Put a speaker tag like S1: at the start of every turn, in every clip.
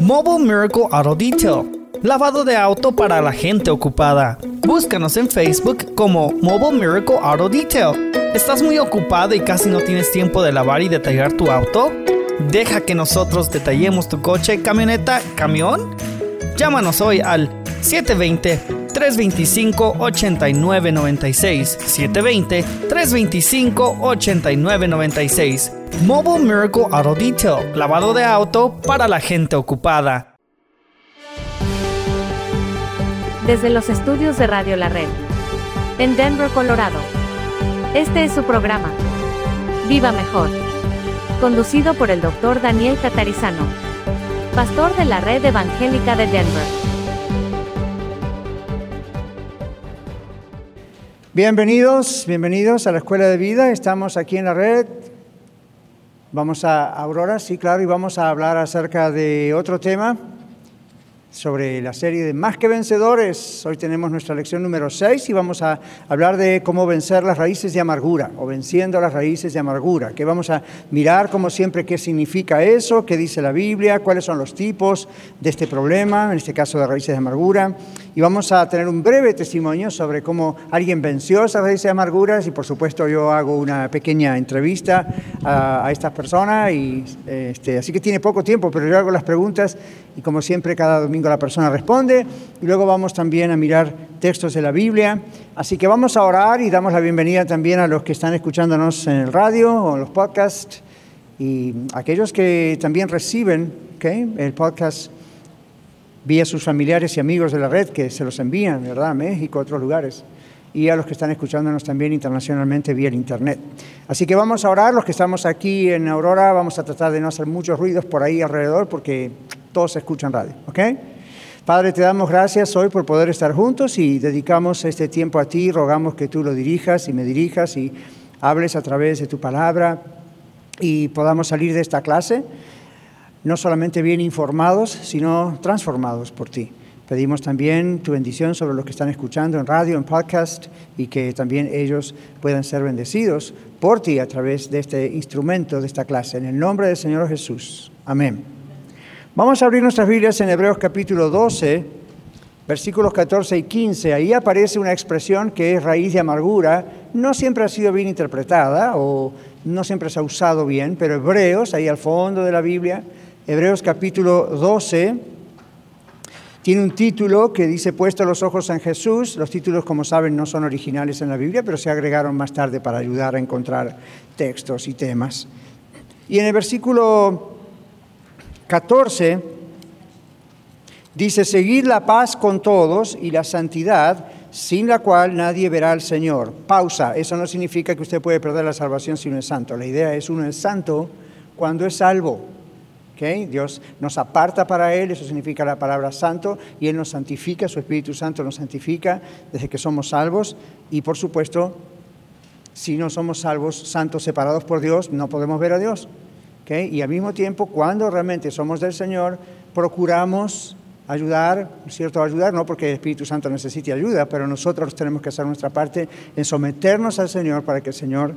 S1: Mobile Miracle Auto Detail. Lavado de auto para la gente ocupada. Búscanos en Facebook como Mobile Miracle Auto Detail. ¿Estás muy ocupado y casi no tienes tiempo de lavar y detallar tu auto? Deja que nosotros detallemos tu coche, camioneta, camión. Llámanos hoy al 720-325-8996. 720-325-8996. Mobile Miracle Auto Detail. Lavado de auto para la gente ocupada.
S2: Desde los estudios de Radio La Red. En Denver, Colorado. Este es su programa. Viva Mejor. Conducido por el doctor Daniel Catarizano. Pastor de la Red Evangélica de Denver.
S3: Bienvenidos, bienvenidos a la Escuela de Vida. Estamos aquí en la red. Vamos a Aurora, sí, claro, y vamos a hablar acerca de otro tema sobre la serie de Más que Vencedores. Hoy tenemos nuestra lección número 6 y vamos a hablar de cómo vencer las raíces de amargura o venciendo las raíces de amargura, que vamos a mirar como siempre qué significa eso, qué dice la Biblia, cuáles son los tipos de este problema, en este caso de raíces de amargura. Y vamos a tener un breve testimonio sobre cómo alguien venció esas raíces amarguras y por supuesto yo hago una pequeña entrevista a, estas personas y este, así que tiene poco tiempo, pero yo hago las preguntas y como siempre cada domingo la persona responde y luego vamos también a mirar textos de la Biblia. Así que vamos a orar y damos la bienvenida también a los que están escuchándonos en el radio o en los podcasts y aquellos que también reciben el podcast vía sus familiares y amigos de la red que se los envían, ¿verdad? A México, a otros lugares. Y a los que están escuchándonos también internacionalmente vía el Internet. Así que vamos a orar, los que estamos aquí en Aurora, vamos a tratar de no hacer muchos ruidos por ahí alrededor porque todos escuchan radio, ¿ok? Padre, te damos gracias hoy por poder estar juntos y dedicamos este tiempo a ti, rogamos que tú lo dirijas y me dirijas y hables a través de tu palabra y podamos salir de esta clase no solamente bien informados, sino transformados por ti. Pedimos también tu bendición sobre los que están escuchando en radio, en podcast, y que también ellos puedan ser bendecidos por ti a través de este instrumento de esta clase. En el nombre del Señor Jesús. Amén. Vamos a abrir nuestras Biblias en Hebreos capítulo 12, versículos 14 y 15. Ahí aparece una expresión que es raíz de amargura. No siempre ha sido bien interpretada o no siempre se ha usado bien, pero Hebreos, ahí al fondo de la Biblia, Hebreos capítulo 12, tiene un título que dice puesto los ojos en Jesús. Los títulos, como saben, no son originales en la Biblia, pero se agregaron más tarde para ayudar a encontrar textos y temas. Y en el versículo 14 dice, seguid la paz con todos y la santidad, sin la cual nadie verá al Señor. Pausa, eso no significa que usted puede perder la salvación si uno es santo. La idea es uno es santo cuando es salvo. ¿Okay? Dios nos aparta para Él, eso significa la palabra santo, y Él nos santifica, su Espíritu Santo nos santifica desde que somos salvos, y por supuesto, si no somos salvos, santos separados por Dios, no podemos ver a Dios. Y al mismo tiempo, cuando realmente somos del Señor, procuramos ayudar, ¿cierto? Ayudar, no porque el Espíritu Santo necesite ayuda, pero nosotros tenemos que hacer nuestra parte en someternos al Señor para que el Señor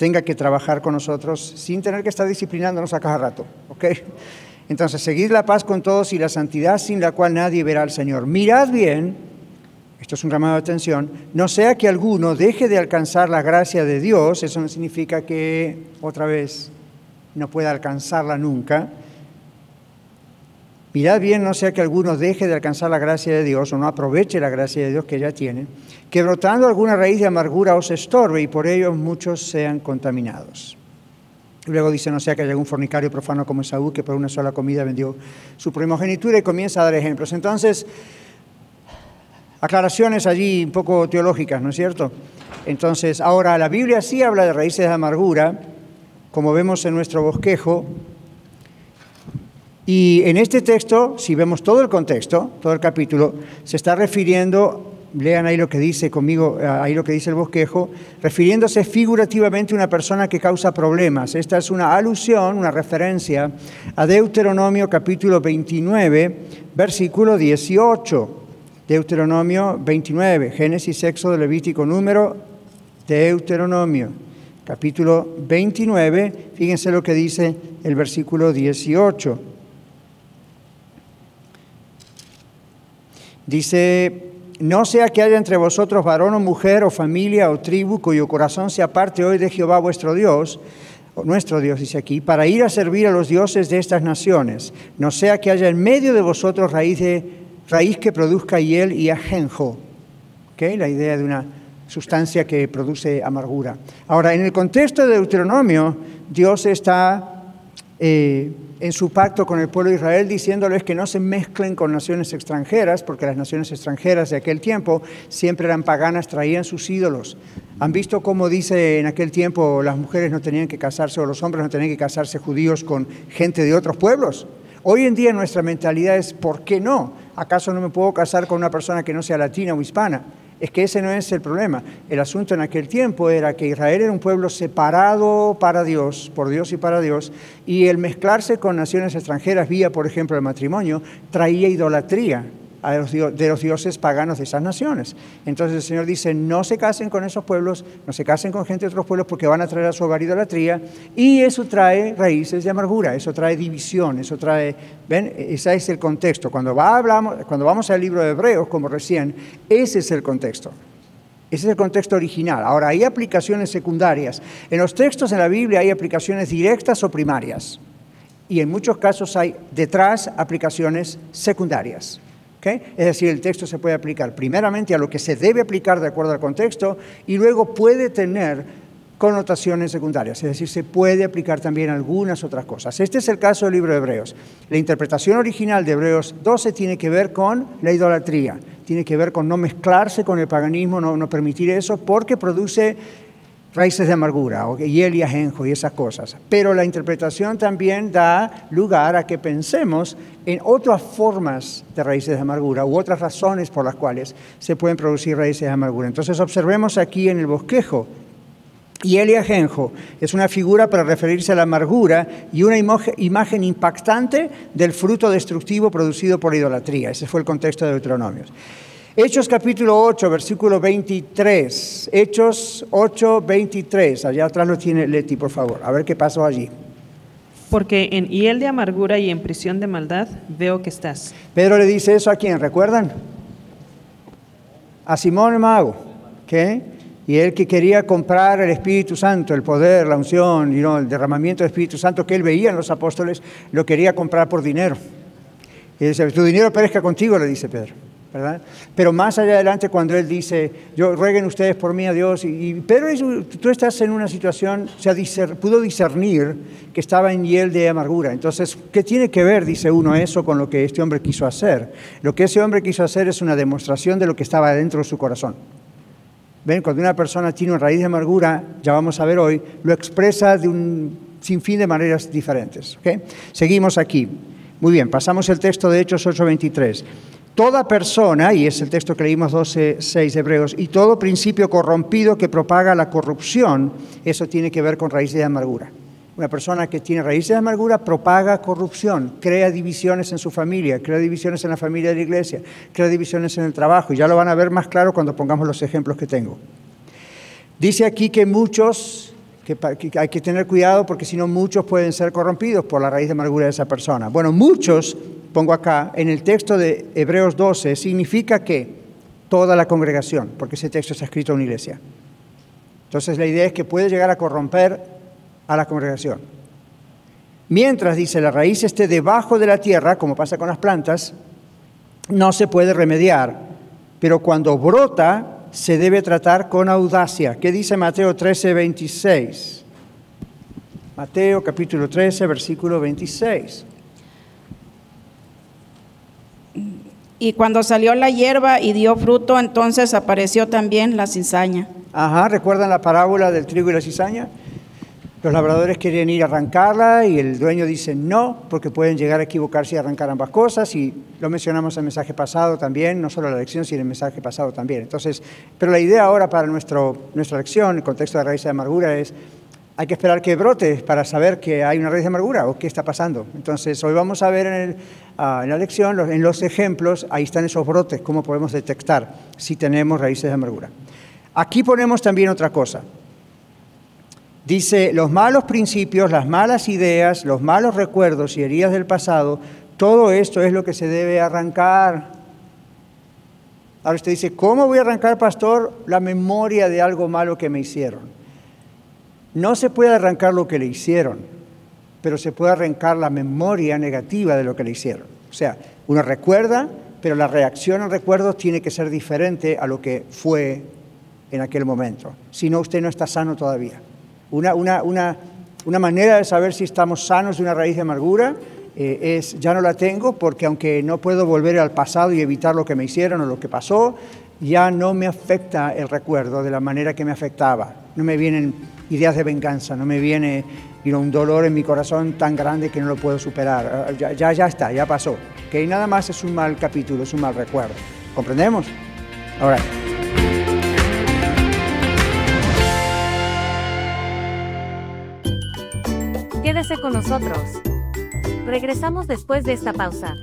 S3: tenga que trabajar con nosotros sin tener que estar disciplinándonos a cada rato, ¿ok? Entonces, seguid la paz con todos y la santidad sin la cual nadie verá al Señor. Mirad bien, esto es un llamado de atención, no sea que alguno deje de alcanzar la gracia de Dios, eso no significa que, otra vez, no pueda alcanzarla nunca. Mirad bien, no sea que alguno deje de alcanzar la gracia de Dios o no aproveche la gracia de Dios que ya tiene, que brotando alguna raíz de amargura os estorbe y por ello muchos sean contaminados. luego dice, no sea que haya algún fornicario profano como Esaú, que por una sola comida vendió su primogenitura y comienza a dar ejemplos. Entonces, aclaraciones allí un poco teológicas, ¿no es cierto? Entonces, ahora la Biblia sí habla de raíces de amargura, como vemos en nuestro bosquejo. Y en este texto, si vemos todo el contexto, todo el capítulo, se está refiriendo, lean ahí lo que dice conmigo, ahí lo que dice el bosquejo, refiriéndose figurativamente a una persona que causa problemas. Esta es una alusión, una referencia a Deuteronomio capítulo 29, versículo 18. Deuteronomio 29, Génesis, Éxodo, Levítico, número, Deuteronomio capítulo 29, fíjense lo que dice el versículo 18. Dice, no sea que haya entre vosotros varón o mujer o familia o tribu cuyo corazón se aparte hoy de Jehová vuestro Dios, o nuestro Dios dice aquí, para ir a servir a los dioses de estas naciones. No sea que haya en medio de vosotros raíz, de, raíz que produzca hiel y ajenjo. ¿Okay? La idea de una sustancia que produce amargura. Ahora, en el contexto de Deuteronomio, Dios está eh, en su pacto con el pueblo de Israel diciéndoles que no se mezclen con naciones extranjeras, porque las naciones extranjeras de aquel tiempo siempre eran paganas, traían sus ídolos. ¿Han visto cómo dice en aquel tiempo las mujeres no tenían que casarse o los hombres no tenían que casarse judíos con gente de otros pueblos? Hoy en día nuestra mentalidad es, ¿por qué no? ¿Acaso no me puedo casar con una persona que no sea latina o hispana? Es que ese no es el problema. El asunto en aquel tiempo era que Israel era un pueblo separado para Dios, por Dios y para Dios, y el mezclarse con naciones extranjeras vía, por ejemplo, el matrimonio, traía idolatría de los dioses paganos de esas naciones. Entonces el Señor dice, no se casen con esos pueblos, no se casen con gente de otros pueblos porque van a traer a su hogar idolatría y eso trae raíces de amargura, eso trae división, eso trae, ven, ese es el contexto. Cuando, va, hablamos, cuando vamos al libro de Hebreos, como recién, ese es el contexto. Ese es el contexto original. Ahora, hay aplicaciones secundarias. En los textos en la Biblia hay aplicaciones directas o primarias. Y en muchos casos hay detrás aplicaciones secundarias. Es decir, el texto se puede aplicar primeramente a lo que se debe aplicar de acuerdo al contexto y luego puede tener connotaciones secundarias, es decir, se puede aplicar también algunas otras cosas. Este es el caso del libro de Hebreos. La interpretación original de Hebreos 12 tiene que ver con la idolatría, tiene que ver con no mezclarse con el paganismo, no, no permitir eso, porque produce raíces de amargura, y el y ajenjo y esas cosas. Pero la interpretación también da lugar a que pensemos en otras formas de raíces de amargura u otras razones por las cuales se pueden producir raíces de amargura. Entonces observemos aquí en el bosquejo. Y el y ajenjo es una figura para referirse a la amargura y una imagen impactante del fruto destructivo producido por la idolatría. Ese fue el contexto de Deuteronomios. Hechos capítulo 8, versículo 23. Hechos 8, 23. Allá atrás lo tiene Leti, por favor. A ver qué pasó allí.
S4: Porque en hiel de amargura y en prisión de maldad veo que estás.
S3: Pedro le dice eso a quién, ¿recuerdan? A Simón el mago. ¿Qué? Y él que quería comprar el Espíritu Santo, el poder, la unción, y el derramamiento del Espíritu Santo que él veía en los apóstoles, lo quería comprar por dinero. Y dice, tu dinero perezca contigo, le dice Pedro. Pero más allá adelante cuando él dice, yo rueguen ustedes por mí a Dios, y, Pedro, tú estás en una situación, o sea, pudo discernir que estaba en hiel de amargura. Entonces, ¿qué tiene que ver, dice uno, eso con lo que este hombre quiso hacer? Lo que ese hombre quiso hacer es una demostración de lo que estaba dentro de su corazón. ¿Ven? Cuando una persona tiene una raíz de amargura, ya vamos a ver hoy, lo expresa de un sinfín de maneras diferentes. Seguimos aquí. Muy bien, pasamos el texto de Hechos 8:23 toda persona, y es el texto que leímos 12, 6 de Hebreos, y todo principio corrompido que propaga la corrupción, eso tiene que ver con raíces de amargura. Una persona que tiene raíces de amargura propaga corrupción, crea divisiones en su familia, crea divisiones en la familia de la iglesia, crea divisiones en el trabajo, y ya lo van a ver más claro cuando pongamos los ejemplos que tengo. Dice aquí que muchos, hay que tener cuidado porque si no muchos pueden ser corrompidos por la raíz de amargura de esa persona. Bueno, muchos pongo acá, en el texto de Hebreos 12, significa que toda la congregación, porque ese texto está escrito en una iglesia. Entonces la idea es que puede llegar a corromper a la congregación. Mientras, dice, la raíz esté debajo de la tierra, como pasa con las plantas, no se puede remediar, pero cuando brota se debe tratar con audacia. ¿Qué dice Mateo 13, 26? Mateo capítulo 13, versículo 26.
S5: Y cuando salió la hierba y dio fruto, entonces apareció también la cizaña.
S3: Ajá, ¿recuerdan la parábola del trigo y la cizaña? Los labradores querían ir a arrancarla y el dueño dice no, porque pueden llegar a equivocarse y arrancar ambas cosas. Y lo mencionamos en el mensaje pasado también, no solo la lección, sino el mensaje pasado también. Entonces, pero la idea ahora para nuestro, nuestra lección, el contexto de raíz de amargura, es hay que esperar que brote para saber que hay una raíz de amargura o qué está pasando. Entonces, hoy vamos a ver en, ah, la lección, en los ejemplos, ahí están esos brotes, cómo podemos detectar si tenemos raíces de amargura. Aquí ponemos también otra cosa. Dice, los malos principios, las malas ideas, los malos recuerdos y heridas del pasado, todo esto es lo que se debe arrancar. Ahora usted dice, ¿cómo voy a arrancar, pastor, la memoria de algo malo que me hicieron? No se puede arrancar lo que le hicieron, pero se puede arrancar la memoria negativa de lo que le hicieron. O sea, uno recuerda, pero la reacción al recuerdo tiene que ser diferente a lo que fue en aquel momento. Si no, usted no está sano todavía. Una, una, una, una manera de saber si estamos sanos de una raíz de amargura eh, es, ya no la tengo porque aunque no puedo volver al pasado y evitar lo que me hicieron o lo que pasó, ya no me afecta el recuerdo de la manera que me afectaba. No me vienen ideas de venganza, no me viene un dolor en mi corazón tan grande que no lo puedo superar. Ah, ya, ya, ya está, ya pasó. Que nada más es un mal capítulo, es un mal recuerdo. ¿Comprendemos? Ahora.
S2: Quédese con nosotros. Regresamos después de esta pausa.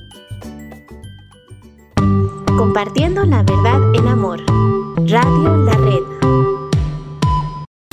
S6: Compartiendo la verdad en amor. Radio La Red.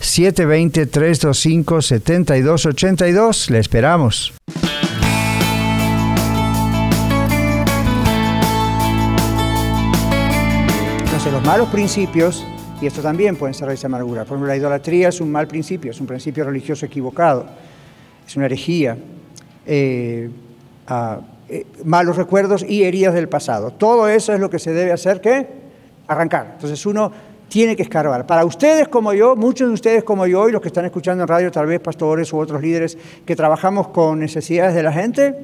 S3: 720-325-7282. Le esperamos. Entonces, los malos principios, y esto también pueden ser raíz de amargura. Por ejemplo, la idolatría es un mal principio, es un principio religioso equivocado, es una herejía. Eh, eh, malos recuerdos y heridas del pasado. Todo eso es lo que se debe hacer, ¿qué? Arrancar. Entonces uno tiene que escarbar. Para ustedes como yo, muchos de ustedes como yo y los que están escuchando en radio, tal vez pastores u otros líderes que trabajamos con necesidades de la gente,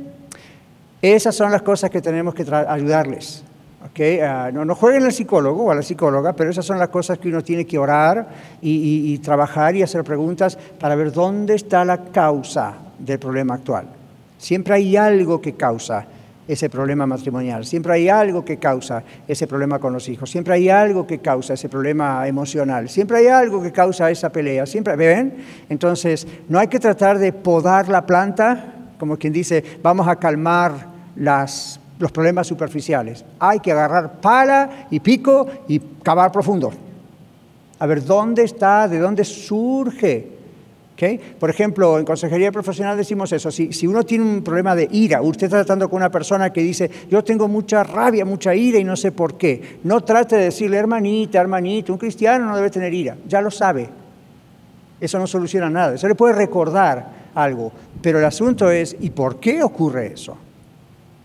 S3: esas son las cosas que tenemos que ayudarles. ¿okay? Ah, no, no, jueguen al psicólogo o a la psicóloga, pero esas son las cosas que uno tiene que orar y trabajar y hacer preguntas para ver dónde está la causa del problema actual. Siempre hay algo que causa ese problema matrimonial, siempre hay algo que causa ese problema con los hijos, siempre hay algo que causa ese problema emocional, siempre hay algo que causa esa pelea, siempre, ¿ven? Entonces, no hay que tratar de podar la planta, como quien dice, vamos a calmar las, los problemas superficiales, hay que agarrar pala y pico y cavar profundo, a ver dónde está, de dónde surge por ejemplo, en consejería profesional decimos eso, si, si, uno tiene un problema de ira, usted está tratando con una persona que dice, yo tengo mucha rabia, mucha ira y no sé por qué, no trate de decirle, hermanita, hermanito, un cristiano no debe tener ira, ya lo sabe, eso no soluciona nada, eso le puede recordar algo, pero el asunto es, ¿y por qué ocurre eso?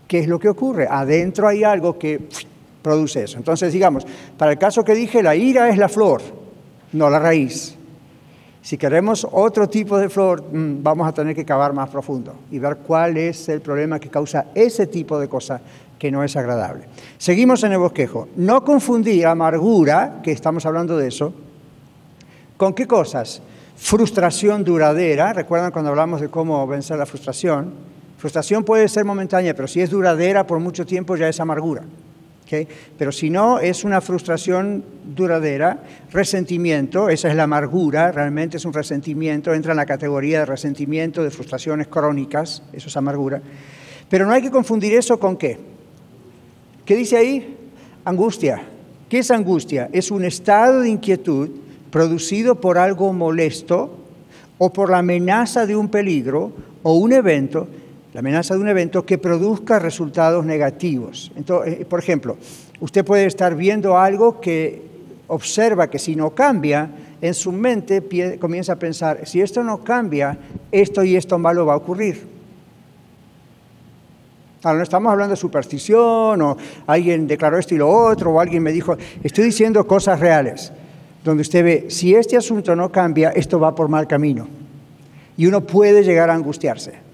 S3: ¿Qué es lo que ocurre? Adentro hay algo que produce eso. Entonces, digamos, para el caso que dije, la ira es la flor, no la raíz. Si queremos otro tipo de flor, mm, vamos a tener que cavar más profundo y ver cuál es el problema que causa ese tipo de cosa que no es agradable. Seguimos en el bosquejo. No confundir amargura, que estamos hablando de eso, con qué cosas? Frustración duradera. ¿Recuerdan cuando hablamos de cómo vencer la frustración? Frustración puede ser momentánea, pero si es duradera por mucho tiempo ya es amargura. Pero si no, es una frustración duradera, resentimiento, esa es la amargura, realmente es un resentimiento, entra en la categoría de resentimiento, de frustraciones crónicas, eso es amargura. Pero no hay que confundir eso con qué. ¿Qué dice ahí? Angustia. ¿Qué es angustia? Es un estado de inquietud producido por algo molesto, o por la amenaza de un peligro o un evento, la amenaza de un evento que produzca resultados negativos. Entonces, eh, por ejemplo, usted puede estar viendo algo que observa que si no cambia, en su mente comienza a pensar, si esto no cambia, esto y esto malo va a ocurrir. Ahora, no estamos hablando de superstición o alguien declaró esto y lo otro o alguien me dijo, estoy diciendo cosas reales, donde usted ve, si este asunto no cambia, esto va por mal camino. Y uno puede llegar a angustiarse.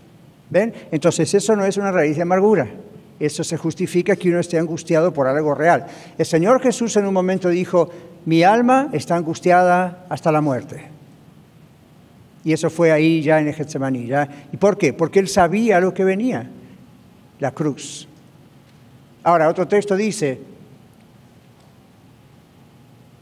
S3: ¿Ven? Entonces eso no es una raíz de amargura. Eso se justifica que uno esté angustiado por algo real. El Señor Jesús en un momento dijo, mi alma está angustiada hasta la muerte. Y eso fue ahí ya en Getsemaní. ¿Y por qué? Porque él sabía lo que venía, la cruz. Ahora, otro texto dice,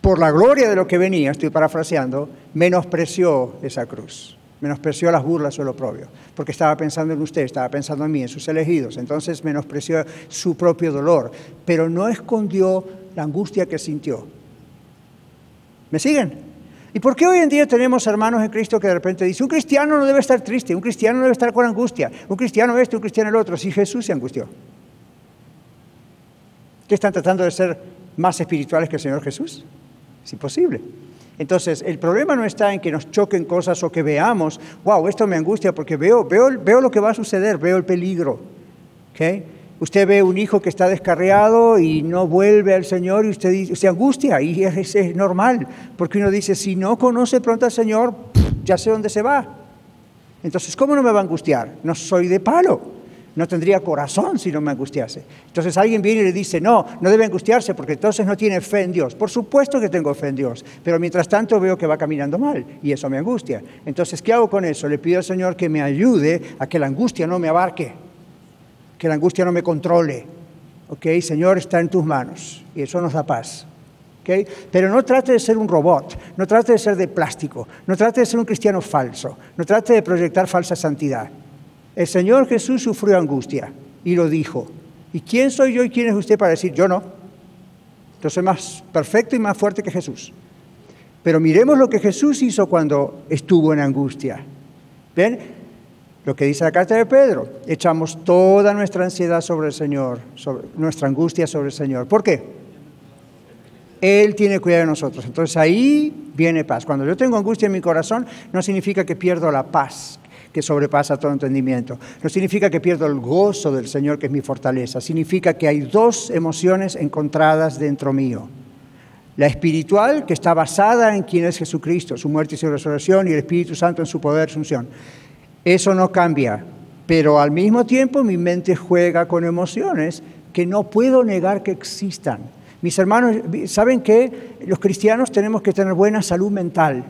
S3: por la gloria de lo que venía, estoy parafraseando, menospreció esa cruz menospreció las burlas o el oprobio, porque estaba pensando en usted, estaba pensando en mí, en sus elegidos, entonces menospreció su propio dolor, pero no escondió la angustia que sintió. ¿Me siguen? ¿Y por qué hoy en día tenemos hermanos en Cristo que de repente dicen, un cristiano no debe estar triste, un cristiano no debe estar con angustia, un cristiano este, un cristiano el otro, si Jesús se angustió? ¿Qué están tratando de ser más espirituales que el Señor Jesús? Es imposible. Entonces, el problema no está en que nos choquen cosas o que veamos, wow, esto me angustia porque veo, veo, veo lo que va a suceder, veo el peligro. ¿okay? Usted ve un hijo que está descarriado y no vuelve al Señor y usted se angustia y es, es normal, porque uno dice, si no conoce pronto al Señor, ya sé dónde se va. Entonces, ¿cómo no me va a angustiar? No soy de palo. No tendría corazón si no me angustiase. Entonces alguien viene y le dice, no, no debe angustiarse porque entonces no tiene fe en Dios. Por supuesto que tengo fe en Dios, pero mientras tanto veo que va caminando mal y eso me angustia. Entonces, ¿qué hago con eso? Le pido al Señor que me ayude a que la angustia no me abarque, que la angustia no me controle. ¿Ok? Señor, está en tus manos y eso nos da paz. ¿Okay? Pero no trate de ser un robot, no trate de ser de plástico, no trate de ser un cristiano falso, no trate de proyectar falsa santidad. El Señor Jesús sufrió angustia y lo dijo. ¿Y quién soy yo y quién es usted para decir yo no? Yo soy más perfecto y más fuerte que Jesús. Pero miremos lo que Jesús hizo cuando estuvo en angustia. ¿Ven? Lo que dice la carta de Pedro, echamos toda nuestra ansiedad sobre el Señor, nuestra angustia sobre el Señor. ¿Por qué? Él tiene cuidado de nosotros. Entonces ahí viene paz. Cuando yo tengo angustia en mi corazón, no significa que pierdo la paz, que sobrepasa todo entendimiento. No significa que pierdo el gozo del Señor, que es mi fortaleza. Significa que hay dos emociones encontradas dentro mío. La espiritual, que está basada en quién es Jesucristo, su muerte y su resurrección, y el Espíritu Santo en su poder, su unción. Eso no cambia, pero al mismo tiempo mi mente juega con emociones que no puedo negar que existan. Mis hermanos, ¿saben que los cristianos tenemos que tener buena salud mental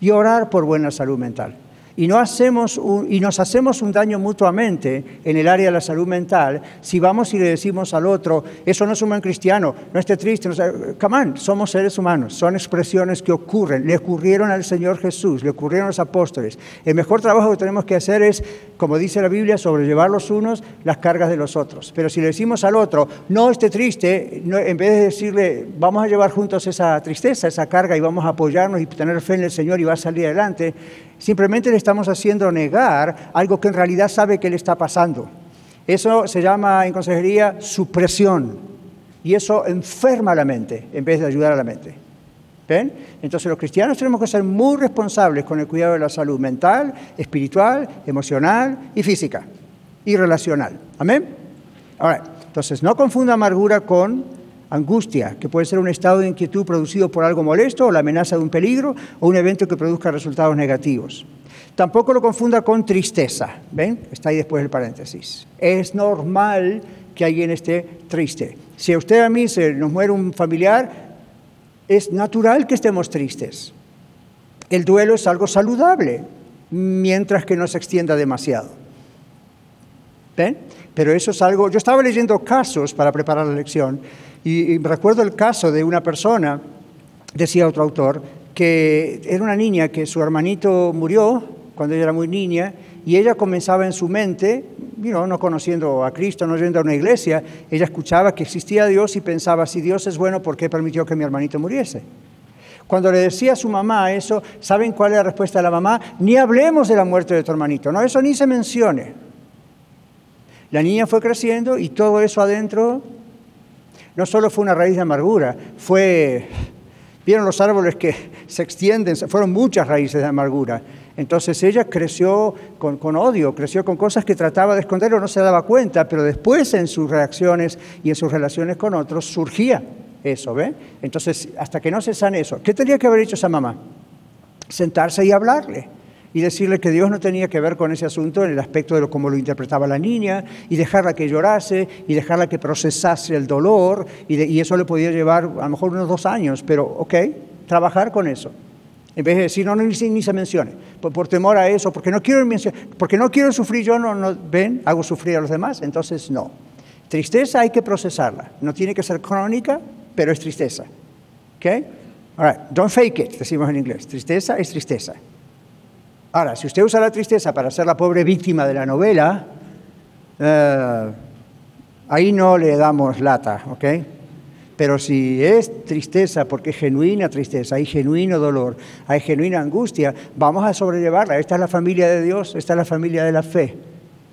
S3: y orar por buena salud mental? Y, no hacemos y nos hacemos un daño mutuamente en el área de la salud mental si vamos y le decimos al otro, eso no es un buen cristiano, no esté triste, no come on, somos seres humanos, son expresiones que ocurren, le ocurrieron al Señor Jesús, le ocurrieron a los apóstoles. El mejor trabajo que tenemos que hacer es, como dice la Biblia, sobrellevar los unos las cargas de los otros. Pero si le decimos al otro, no esté triste, en vez de decirle, vamos a llevar juntos esa tristeza, esa carga y vamos a apoyarnos y tener fe en el Señor y va a salir adelante, Simplemente le estamos haciendo negar algo que en realidad sabe que le está pasando. Eso se llama en consejería supresión. Y eso enferma la mente en vez de ayudar a la mente. ¿Ven? Entonces los cristianos tenemos que ser muy responsables con el cuidado de la salud mental, espiritual, emocional y física y relacional. Amén. Ahora, entonces no confunda amargura con angustia, que puede ser un estado de inquietud producido por algo molesto o la amenaza de un peligro o un evento que produzca resultados negativos. Tampoco lo confunda con tristeza, ¿ven? Está ahí después el paréntesis. Es normal que alguien esté triste. Si a usted a mí se nos muere un familiar, es natural que estemos tristes. El duelo es algo saludable, mientras que no se extienda demasiado. ¿Ven? Pero eso es algo, yo estaba leyendo casos para preparar la lección y, recuerdo el caso de una persona, decía otro autor, que era una niña que su hermanito murió cuando ella era muy niña y ella comenzaba en su mente, no conociendo a Cristo, no yendo a una iglesia, ella escuchaba que existía Dios y pensaba, si Dios es bueno, ¿por qué permitió que mi hermanito muriese? Cuando le decía a su mamá eso, ¿saben cuál es la respuesta de la mamá? Ni hablemos de la muerte de tu hermanito, no, eso ni se mencione. La niña fue creciendo y todo eso adentro no solo fue una raíz de amargura, fue, vieron los árboles que se extienden, fueron muchas raíces de amargura. Entonces ella creció con, con, odio, creció con cosas que trataba de esconder o no se daba cuenta, pero después en sus reacciones y en sus relaciones con otros surgía eso, ¿ve? Entonces, hasta que no se sane eso, ¿qué tenía que haber hecho esa mamá? Sentarse y hablarle y decirle que Dios no tenía que ver con ese asunto en el aspecto de cómo lo interpretaba la niña y dejarla que llorase y dejarla que procesase el dolor y, de, y eso le podía llevar a lo mejor unos dos años, pero ok, trabajar con eso. En vez de decir, no, no ni, ni se mencione, por, por, temor a eso, porque no quiero porque no quiero sufrir yo, no, no, ven, hago sufrir a los demás, entonces no. Tristeza hay que procesarla, no tiene que ser crónica, pero es tristeza. ¿Ok? All right, don't fake it, decimos en inglés. Tristeza es tristeza. Ahora, si usted usa la tristeza para ser la pobre víctima de la novela, uh, ahí no le damos lata, ¿ok? Pero si es tristeza, porque es genuina tristeza, hay genuino dolor, hay genuina angustia, vamos a sobrellevarla. Esta es la familia de Dios, esta es la familia de la fe.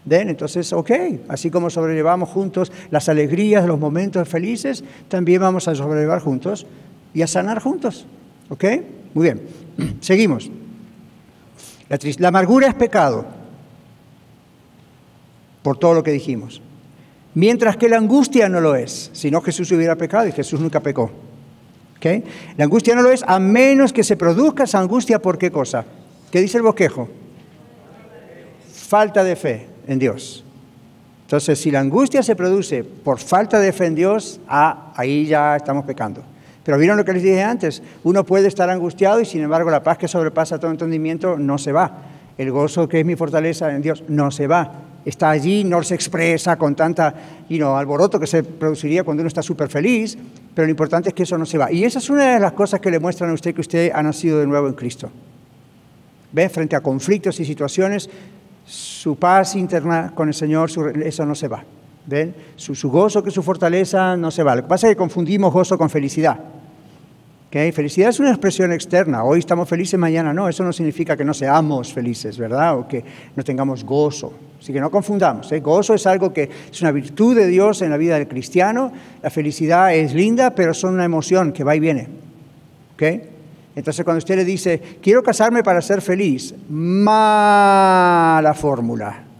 S3: ¿Ven? Entonces, ok, así como sobrellevamos juntos las alegrías, los momentos felices, también vamos a sobrellevar juntos y a sanar juntos. ¿Ok? Muy bien, seguimos. La, amargura es pecado, por todo lo que dijimos. Mientras que la angustia no lo es, si no Jesús hubiera pecado y Jesús nunca pecó. La angustia no lo es a menos que se produzca esa angustia por qué cosa. ¿Qué dice el bosquejo? Falta de fe en Dios. Entonces, si la angustia se produce por falta de fe en Dios, ah, ahí ya estamos pecando. Pero vieron lo que les dije antes, uno puede estar angustiado y sin embargo la paz que sobrepasa todo entendimiento no se va. El gozo que es mi fortaleza en Dios no se va. Está allí, no se expresa con tanta alboroto que se produciría cuando uno está súper feliz, pero lo importante es que eso no se va. Y esa es una de las cosas que le muestran a usted que usted ha nacido de nuevo en Cristo. ¿Ve? Frente a conflictos y situaciones, su paz interna con el Señor, eso no se va. ¿Ven? Su, gozo, que su fortaleza, no se va. Lo que pasa es que confundimos gozo con felicidad. ¿Okay? Felicidad es una expresión externa. Hoy estamos felices, mañana no. Eso no significa que no seamos felices, ¿verdad? O que no tengamos gozo. Así que no confundamos. ¿eh? Gozo es algo que es una virtud de Dios en la vida del cristiano. La felicidad es linda, pero son una emoción que va y viene. ¿Okay? Entonces cuando usted le dice, quiero casarme para ser feliz, mala fórmula.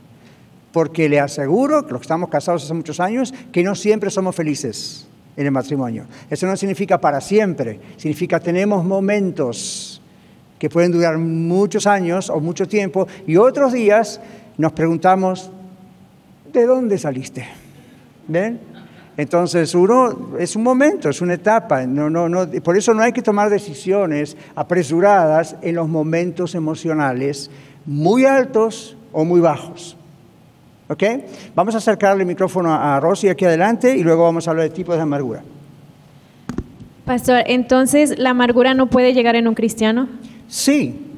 S3: Porque le aseguro, que los que estamos casados hace muchos años, que no siempre somos felices en el matrimonio. Eso no significa para siempre, significa tenemos momentos que pueden durar muchos años o mucho tiempo y otros días nos preguntamos, ¿de dónde saliste? ¿Ven? Entonces, uno es un momento, es una etapa. No, no, no, por eso no hay que tomar decisiones apresuradas en los momentos emocionales muy altos o muy bajos. ¿Ok? Vamos a acercarle el micrófono a Rosy aquí adelante y luego vamos a hablar de tipos de amargura.
S7: Pastor, entonces, ¿la amargura no puede llegar en un cristiano?
S3: Sí.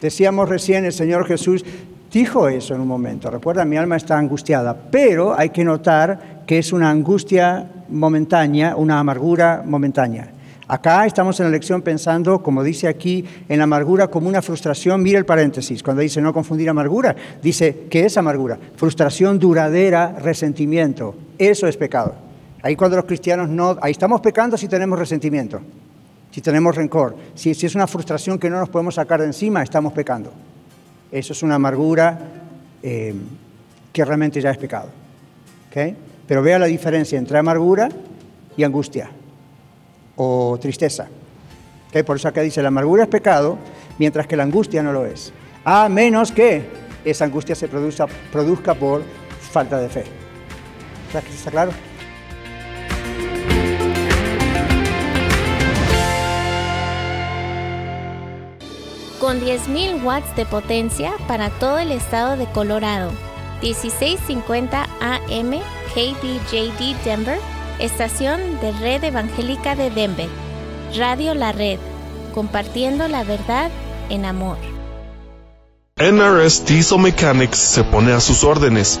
S3: Decíamos recién, el Señor Jesús dijo eso en un momento. Recuerda, mi alma está angustiada, pero hay que notar que es una angustia momentánea, una amargura momentánea. Acá estamos en la lección pensando, como dice aquí, en la amargura como una frustración. Mira el paréntesis, cuando dice no confundir amargura, dice que es amargura, frustración duradera, resentimiento. Eso es pecado. Ahí cuando los cristianos no, ahí estamos pecando si tenemos resentimiento, si tenemos rencor. Si, es una frustración que no nos podemos sacar de encima, estamos pecando. Eso es una amargura eh, que realmente ya es pecado. ¿Okay? Pero vea la diferencia entre amargura y angustia o tristeza. Por eso acá dice, la amargura es pecado, mientras que la angustia no lo es. A menos que esa angustia se produzca, produzca por falta de fe. ¿Está claro?
S6: Con 10.000 watts de potencia para todo el estado de Colorado. 1650 AM KBJD Denver, estación de Red Evangélica de Denver. Radio La Red, compartiendo la verdad en amor.
S8: NRS Diesel Mechanics se pone a sus órdenes.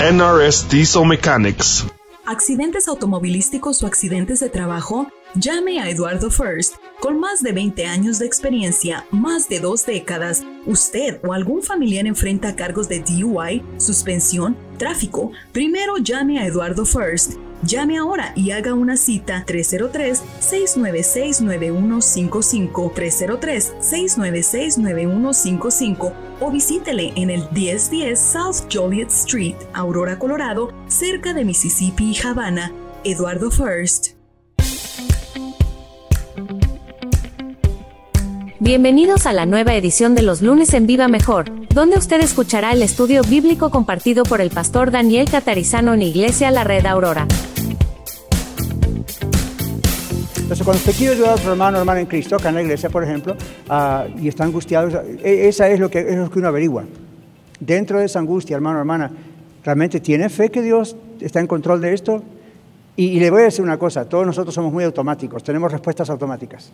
S8: NRS Diesel Mechanics.
S9: ¿Accidentes automovilísticos o accidentes de trabajo? Llame a Eduardo First. Con más de 20 años de experiencia, más de dos décadas, usted o algún familiar enfrenta cargos de DUI, suspensión, tráfico. Primero llame a Eduardo First. Llame ahora y haga una cita 303-696-9155, 303-696-9155 o visítele en el 1010 South Joliet Street, Aurora, Colorado, cerca de Mississippi y Havana. Eduardo First.
S2: Bienvenidos a la nueva edición de los lunes en Viva Mejor, donde usted escuchará el estudio bíblico compartido por el pastor Daniel Catarizano en Iglesia La Red Aurora.
S3: Entonces, cuando usted quiere ayudar a su hermano hermana en Cristo, acá en la iglesia, por ejemplo, ah, y está angustiado, e- esa es lo, que, es lo que uno averigua. Dentro de esa angustia, hermano hermana, ¿realmente tiene fe que Dios está en control de esto? Y, y le voy a decir una cosa, todos nosotros somos muy automáticos, tenemos respuestas automáticas.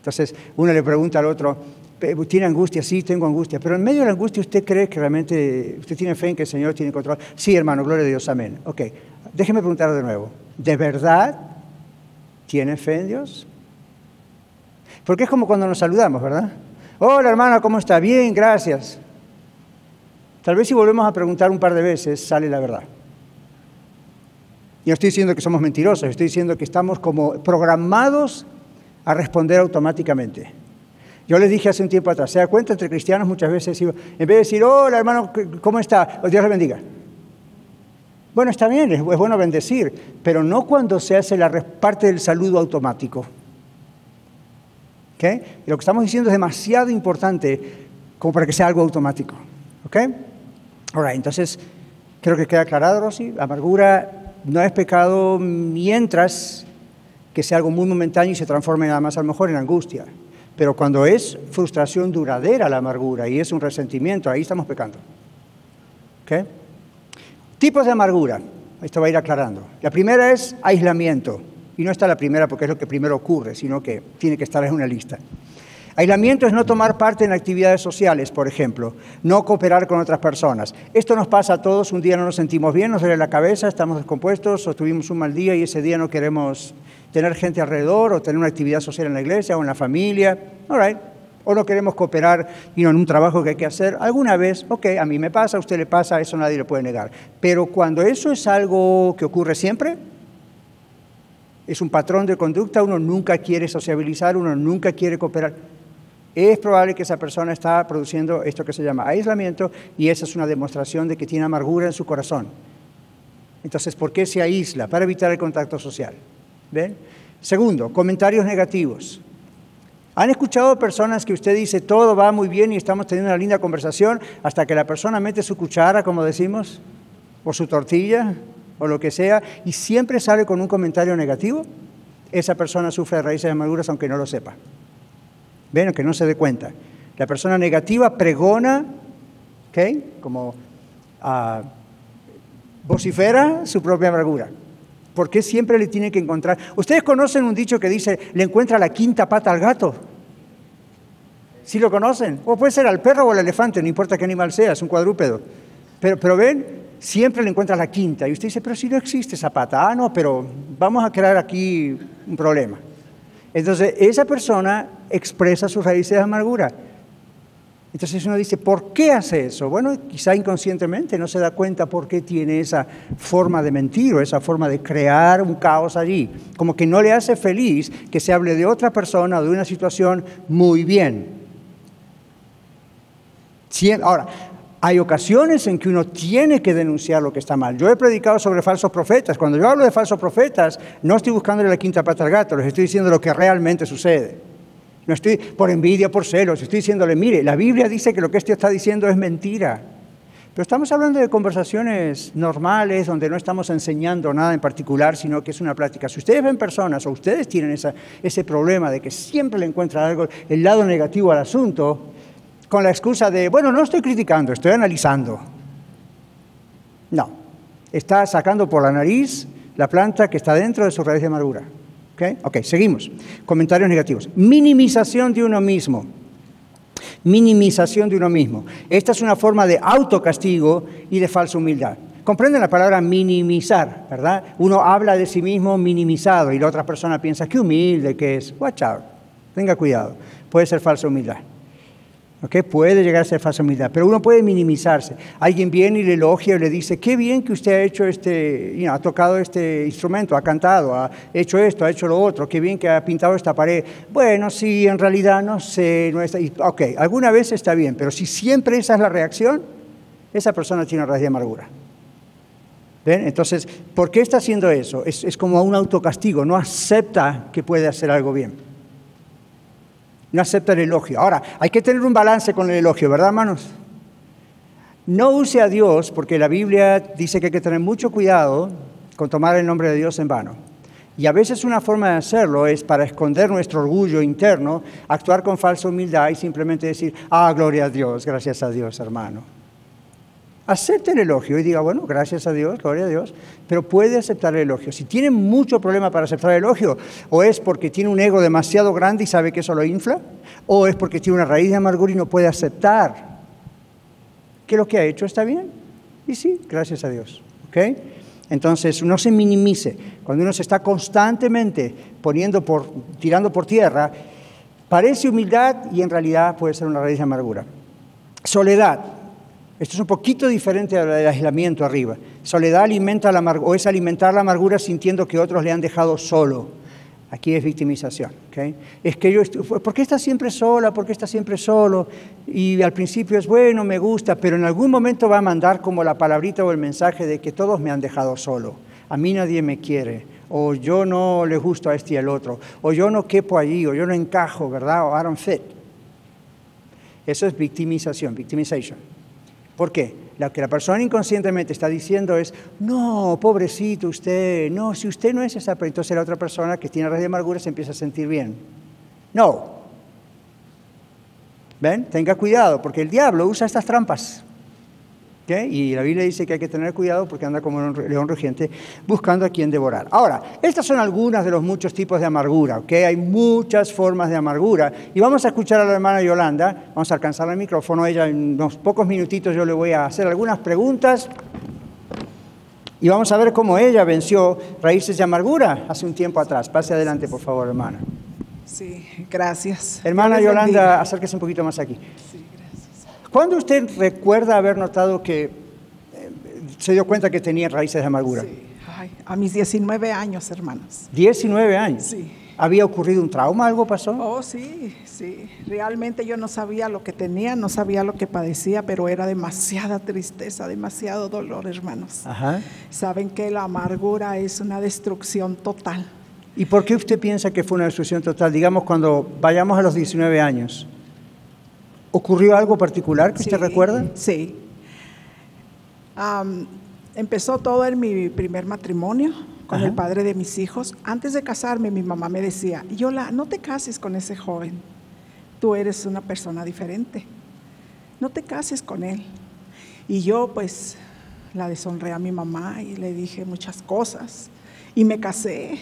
S3: Entonces, uno le pregunta al otro, ¿tiene angustia? Sí, tengo angustia. Pero en medio de la angustia, ¿usted cree que realmente usted tiene fe en que el Señor tiene control? Sí, hermano, gloria a Dios, amén. Ok, déjeme preguntar de nuevo. ¿De verdad tiene fe en Dios? Porque es como cuando nos saludamos, ¿verdad? Hola, hermana, ¿cómo está? Bien, gracias. Tal vez si volvemos a preguntar un par de veces, sale la verdad. Y no estoy diciendo que somos mentirosos, estoy diciendo que estamos como programados a responder automáticamente. Yo les dije hace un tiempo atrás, se da cuenta entre cristianos muchas veces, en vez de decir, hola hermano, ¿cómo está? Dios le bendiga. Bueno, está bien, es, bueno bendecir, pero no cuando se hace la parte del saludo automático. ¿Okay? Y lo que estamos diciendo es demasiado importante como para que sea algo automático. ¿Ok? All right, entonces, creo que queda aclarado, Rosy. Amargura no es pecado mientras que sea algo muy momentáneo y se transforme nada más a lo mejor en angustia. Pero cuando es frustración duradera la amargura y es un resentimiento, ahí estamos pecando. ¿Ok? Tipos de amargura. Esto va a ir aclarando. La primera es aislamiento. Y no está la primera porque es lo que primero ocurre, sino que tiene que estar en una lista. Aislamiento es no tomar parte en actividades sociales, por ejemplo, no cooperar con otras personas. Esto nos pasa a todos, un día no nos sentimos bien, nos duele la cabeza, estamos descompuestos o tuvimos un mal día y ese día no queremos tener gente alrededor o tener una actividad social en la iglesia o en la familia. All right. O no queremos cooperar know, en un trabajo que hay que hacer. Alguna vez, ok, a mí me pasa, a usted le pasa, eso nadie le puede negar. Pero cuando eso es algo que ocurre siempre, es un patrón de conducta, uno nunca quiere sociabilizar, uno nunca quiere cooperar. Es probable que esa persona está produciendo esto que se llama aislamiento y esa es una demostración de que tiene amargura en su corazón. Entonces, ¿por qué se aísla? Para evitar el contacto social. ¿Ven? Segundo, comentarios negativos. ¿Han escuchado personas que usted dice todo va muy bien y estamos teniendo una linda conversación hasta que la persona mete su cuchara, como decimos, o su tortilla, o lo que sea, y siempre sale con un comentario negativo? Esa persona sufre de raíces de amarguras aunque no lo sepa. ¿Ven? Aunque no se dé cuenta. La persona negativa pregona, ¿ok? Como uh, vocifera su propia amargura. ¿Por qué siempre le tiene que encontrar? Ustedes conocen un dicho que dice, le encuentra la quinta pata al gato. ¿Sí lo conocen? O puede ser al perro o al elefante, no importa qué animal sea, es un cuadrúpedo. Pero, pero ven, siempre le encuentra la quinta. Y usted dice, pero si no existe esa pata. Ah, no, pero vamos a crear aquí un problema. Entonces, esa persona expresa sus raíces de amargura. Entonces uno dice, ¿por qué hace eso? Bueno, quizá inconscientemente no se da cuenta por qué tiene esa forma de mentir o esa forma de crear un caos allí. Como que no le hace feliz que se hable de otra persona o de una situación muy bien. Ahora, hay ocasiones en que uno tiene que denunciar lo que está mal. Yo he predicado sobre falsos profetas. Cuando yo hablo de falsos profetas, no estoy buscándole la quinta pata al gato, les estoy diciendo lo que realmente sucede. No estoy por envidia, por celos, estoy diciéndole, mire, la Biblia dice que lo que este está diciendo es mentira. Pero estamos hablando de conversaciones normales donde no estamos enseñando nada en particular, sino que es una plática. Si ustedes ven personas o ustedes tienen ese problema de que siempre le encuentran algo, el lado negativo al asunto, con la excusa de, bueno, no estoy criticando, estoy analizando. No, está sacando por la nariz la planta que está dentro de su raíz de amargura. ¿Ok? Ok, seguimos. Comentarios negativos. Minimización de uno mismo minimización de uno mismo. Esta es una forma de autocastigo y de falsa humildad. Comprenden la palabra minimizar, ¿verdad? Uno habla de sí mismo minimizado y la otra persona piensa, qué humilde que es. Watch out, tenga cuidado, puede ser falsa humildad. Puede llegar a ser falsa humildad, pero uno puede minimizarse. Alguien viene y le elogia y le dice, qué bien que usted ha hecho este, ha tocado este instrumento, ha cantado, ha hecho esto, ha hecho lo otro, qué bien que ha pintado esta pared. Bueno, sí, en realidad no sé, no está, ok, alguna vez está bien, pero si siempre esa es la reacción, esa persona tiene raíz de amargura. ¿Ven? Entonces, ¿por qué está haciendo eso? Es, es como un autocastigo, no acepta que puede hacer algo bien no acepta el elogio. Ahora, hay que tener un balance con el elogio, ¿verdad, hermanos? No use a Dios, porque la Biblia dice que hay que tener mucho cuidado con tomar el nombre de Dios en vano. Y a veces una forma de hacerlo es para esconder nuestro orgullo interno, actuar con falsa humildad y simplemente decir, ah, gloria a Dios, gracias a Dios, hermano acepte el elogio y diga, bueno, gracias a Dios, gloria a Dios, pero puede aceptar el elogio. Si tiene mucho problema para aceptar el elogio, o es porque tiene un ego demasiado grande y sabe que eso lo infla, o es porque tiene una raíz de amargura y no puede aceptar que lo que ha hecho está bien. Y sí, gracias a Dios. ¿ok? Entonces, no se minimice. Cuando uno se está constantemente poniendo por, tirando por tierra, parece humildad y en realidad puede ser una raíz de amargura. Soledad. Esto es un poquito diferente del aislamiento arriba. Soledad alimenta la amargura, o es alimentar la amargura sintiendo que otros le han dejado solo. Aquí es victimización. Es que yo, ¿por qué está siempre sola? ¿Por qué está siempre solo? Y al principio es bueno, me gusta, pero en algún momento va a mandar como la palabrita o el mensaje de que todos me han dejado solo. A mí nadie me quiere. O yo no le gusto a este y al otro. O yo no quepo allí. O yo no encajo, ¿verdad? O I don't fit. Eso es victimización, victimization. ¿Por qué? Lo que la persona inconscientemente está diciendo es, no, pobrecito usted, no, si usted no es esa, pero entonces la otra persona que tiene raíz de amargura se empieza a sentir bien. No. ¿Ven? Tenga cuidado, porque el diablo usa estas trampas. Y la Biblia dice que hay que tener cuidado porque anda como un león rugiente buscando a quien devorar. Ahora, estas son algunas de los muchos tipos de amargura, ¿ok? Hay muchas formas de amargura. Y vamos a escuchar a la hermana Yolanda, vamos a alcanzar el micrófono, ella en unos pocos minutitos yo le voy a hacer algunas preguntas y vamos a ver cómo ella venció raíces de amargura hace un tiempo atrás. Pase adelante, por favor, hermana.
S10: Sí, gracias.
S3: Hermana Yolanda, acérquese un poquito más aquí. ¿Cuándo usted recuerda haber notado que eh, se dio cuenta que tenía raíces de amargura? Sí.
S10: a mis 19 años, hermanos.
S3: 19 años.
S10: Sí.
S3: ¿Había ocurrido un trauma? ¿Algo pasó?
S10: Oh, sí, sí. Realmente yo no sabía lo que tenía, no sabía lo que padecía, pero era demasiada tristeza, demasiado dolor, hermanos. Ajá. Saben que la amargura es una destrucción total.
S3: ¿Y por qué usted piensa que fue una destrucción total? Digamos, cuando vayamos a los 19 años. ¿Ocurrió algo particular que usted recuerda?
S10: Sí. empezó todo en mi primer matrimonio con el padre de mis hijos. Antes de casarme, mi mamá me decía, Yola, no te cases con ese joven. Tú eres una persona diferente. No te cases con él. Y yo pues la deshonré a mi mamá y le dije muchas cosas. Y me casé.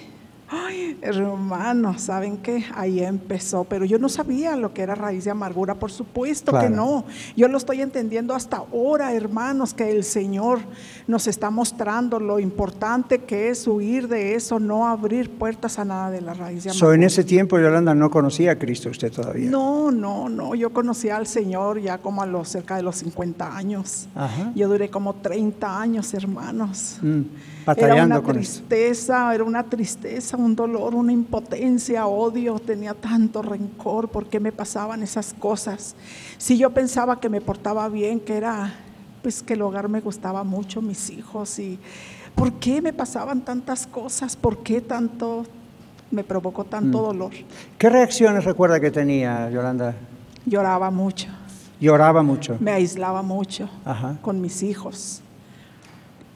S10: Ay, hermano, ¿saben qué? Ahí empezó, pero yo no sabía lo que era raíz de amargura, por supuesto que no. Yo lo estoy entendiendo hasta ahora, hermanos, que el Señor nos está mostrando lo importante que es huir de eso, no abrir puertas a nada de la raíz de amargura.
S3: en ese tiempo, Yolanda, no conocía a Cristo usted todavía.
S10: No, no, no, yo conocí al Señor ya como a los cerca de los 50 años. Yo duré como 30 años, hermanos. Mm era una tristeza, era una tristeza, un dolor, una impotencia, odio, tenía tanto rencor, ¿por qué me pasaban esas cosas? Si yo pensaba que me portaba bien, que era, pues que el hogar me gustaba mucho, mis hijos, y ¿por qué me pasaban tantas cosas? ¿Por qué tanto me provocó tanto mm. dolor?
S3: ¿Qué reacciones recuerda que tenía Yolanda?
S10: Lloraba mucho.
S3: Lloraba mucho.
S10: Me aislaba mucho
S3: Ajá.
S10: con mis hijos.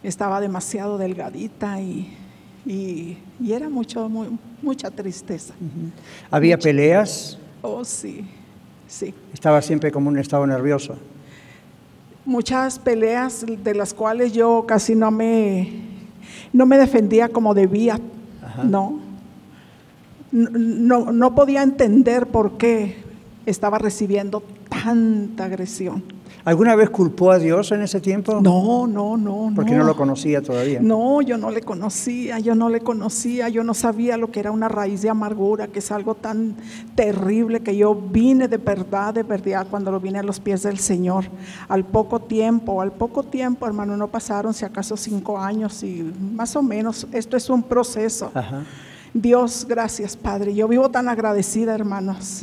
S10: Estaba demasiado delgadita y, y, y era mucho, muy- mucha tristeza.
S3: Había peleas,
S10: Oh, sí, sí.
S3: estaba siempre como en un estado nervioso.
S10: Muchas peleas de las cuales yo casi no me, no me defendía como debía, no. No, no podía entender por qué estaba recibiendo tanta agresión.
S3: ¿Alguna vez culpó a Dios en ese tiempo?
S10: No, no, no,
S3: Porque no, lo conocía todavía.
S10: No, yo no le conocía, yo no le conocía, yo no sabía lo que era una raíz de amargura, que es algo tan terrible que yo vine de verdad, de verdad, cuando lo vine a los pies del Señor. Al poco tiempo, al poco tiempo, hermano, no pasaron si acaso cinco años y más o menos, esto es un proceso.
S3: Ajá.
S10: Dios, gracias Padre. Yo vivo tan agradecida, hermanos.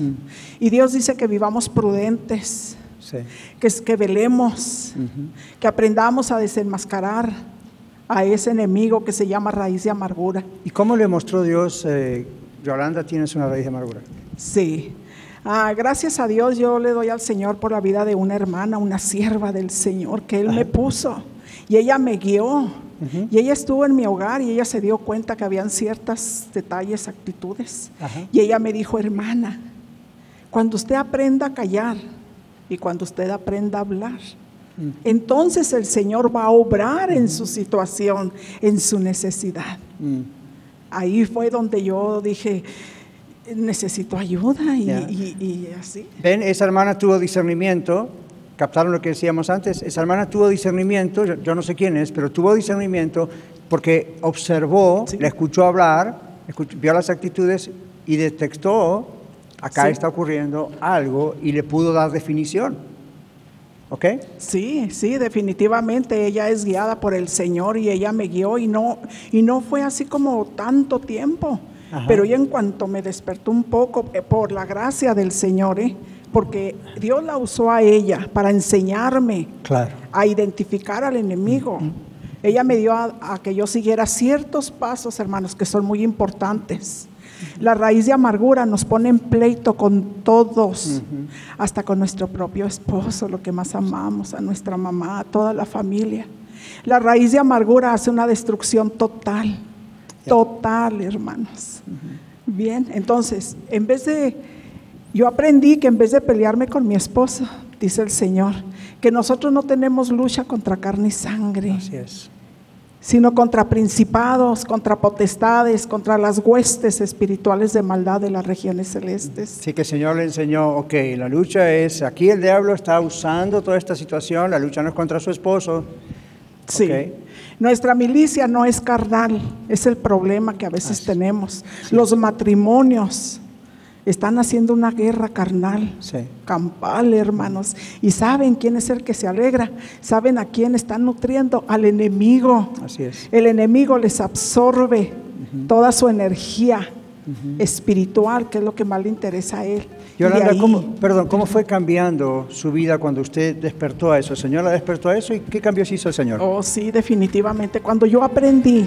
S10: Y Dios dice que vivamos prudentes,
S3: Sí.
S10: que, que velemos, que aprendamos a desenmascarar a ese enemigo que se llama raíz de amargura.
S3: ¿Y cómo le mostró Dios, eh, Yolanda, tienes una raíz de amargura?
S10: Sí. Ah, gracias a Dios yo le doy al Señor por la vida de una hermana, una sierva del Señor que Él me puso. Y ella me guió. Y ella estuvo en mi hogar y ella se dio cuenta que habían ciertos detalles, actitudes.
S3: Ajá.
S10: Y ella me dijo, hermana, cuando usted aprenda a callar y cuando usted aprenda a hablar, entonces el Señor va a obrar en su situación, en su necesidad. Ahí fue donde yo dije, necesito ayuda y,
S3: Ya.
S10: y- y así.
S3: Ven, esa hermana tuvo discernimiento, captaron lo que decíamos antes, esa hermana tuvo discernimiento, yo, yo no sé quién es, pero tuvo discernimiento porque observó, la escuchó hablar, vio las actitudes y detectó, acá
S10: Sí.
S3: está ocurriendo algo y le pudo dar definición. ¿Ok?
S10: Sí, sí, definitivamente ella es guiada por el Señor y ella me guió y no, y no fue así como tanto tiempo.
S3: Ajá.
S10: Pero ella en cuanto me despertó un poco eh, por la gracia del Señor, ¿eh? porque Dios la usó a ella para enseñarme
S3: Claro.
S10: a identificar al enemigo. Ella me dio a, a que yo siguiera ciertos pasos, hermanos, que son muy importantes. La raíz de amargura nos pone en pleito con todos, hasta con nuestro propio esposo, lo que más amamos, a nuestra mamá, a toda la familia. La raíz de amargura hace una destrucción total, total, hermanos. Bien, entonces, en vez de, yo aprendí que en vez de pelearme con mi esposo, dice el Señor, que nosotros no tenemos lucha contra carne y sangre,
S3: Así es.
S10: Sino contra principados, contra potestades, contra las huestes espirituales de maldad de las regiones celestes.
S3: Sí que el Señor le enseñó, ok, la lucha es, aquí el diablo está usando toda esta situación, la lucha no es contra su esposo.
S10: Sí.
S3: Ok.
S10: Nuestra milicia no es carnal, es el problema que a veces tenemos. Los matrimonios están haciendo una guerra carnal,
S3: Sí.
S10: campal, hermanos. ¿Y saben quién es el que se alegra? ¿Saben a quién están nutriendo? Al enemigo.
S3: Así es.
S10: El enemigo les absorbe toda su energía espiritual, que es lo que más le interesa a él. Y
S3: Yolanda,
S10: ahí-
S3: ¿cómo, perdón, ¿cómo fue cambiando su vida cuando usted despertó a eso? ¿El Señor la despertó a eso? ¿Y qué cambios hizo el Señor?
S10: Oh, sí, definitivamente. Cuando yo aprendí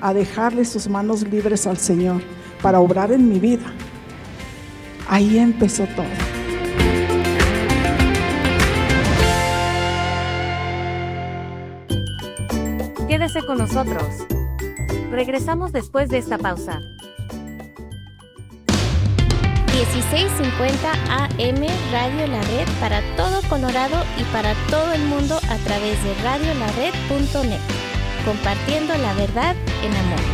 S10: a dejarle sus manos libres al Señor para obrar en mi vida, ahí empezó todo.
S2: Quédese con nosotros. Regresamos después de esta pausa.
S6: 1650 AM Radio La Red para todo Colorado y para todo el mundo a través de radiolared.net. Compartiendo la verdad en amor.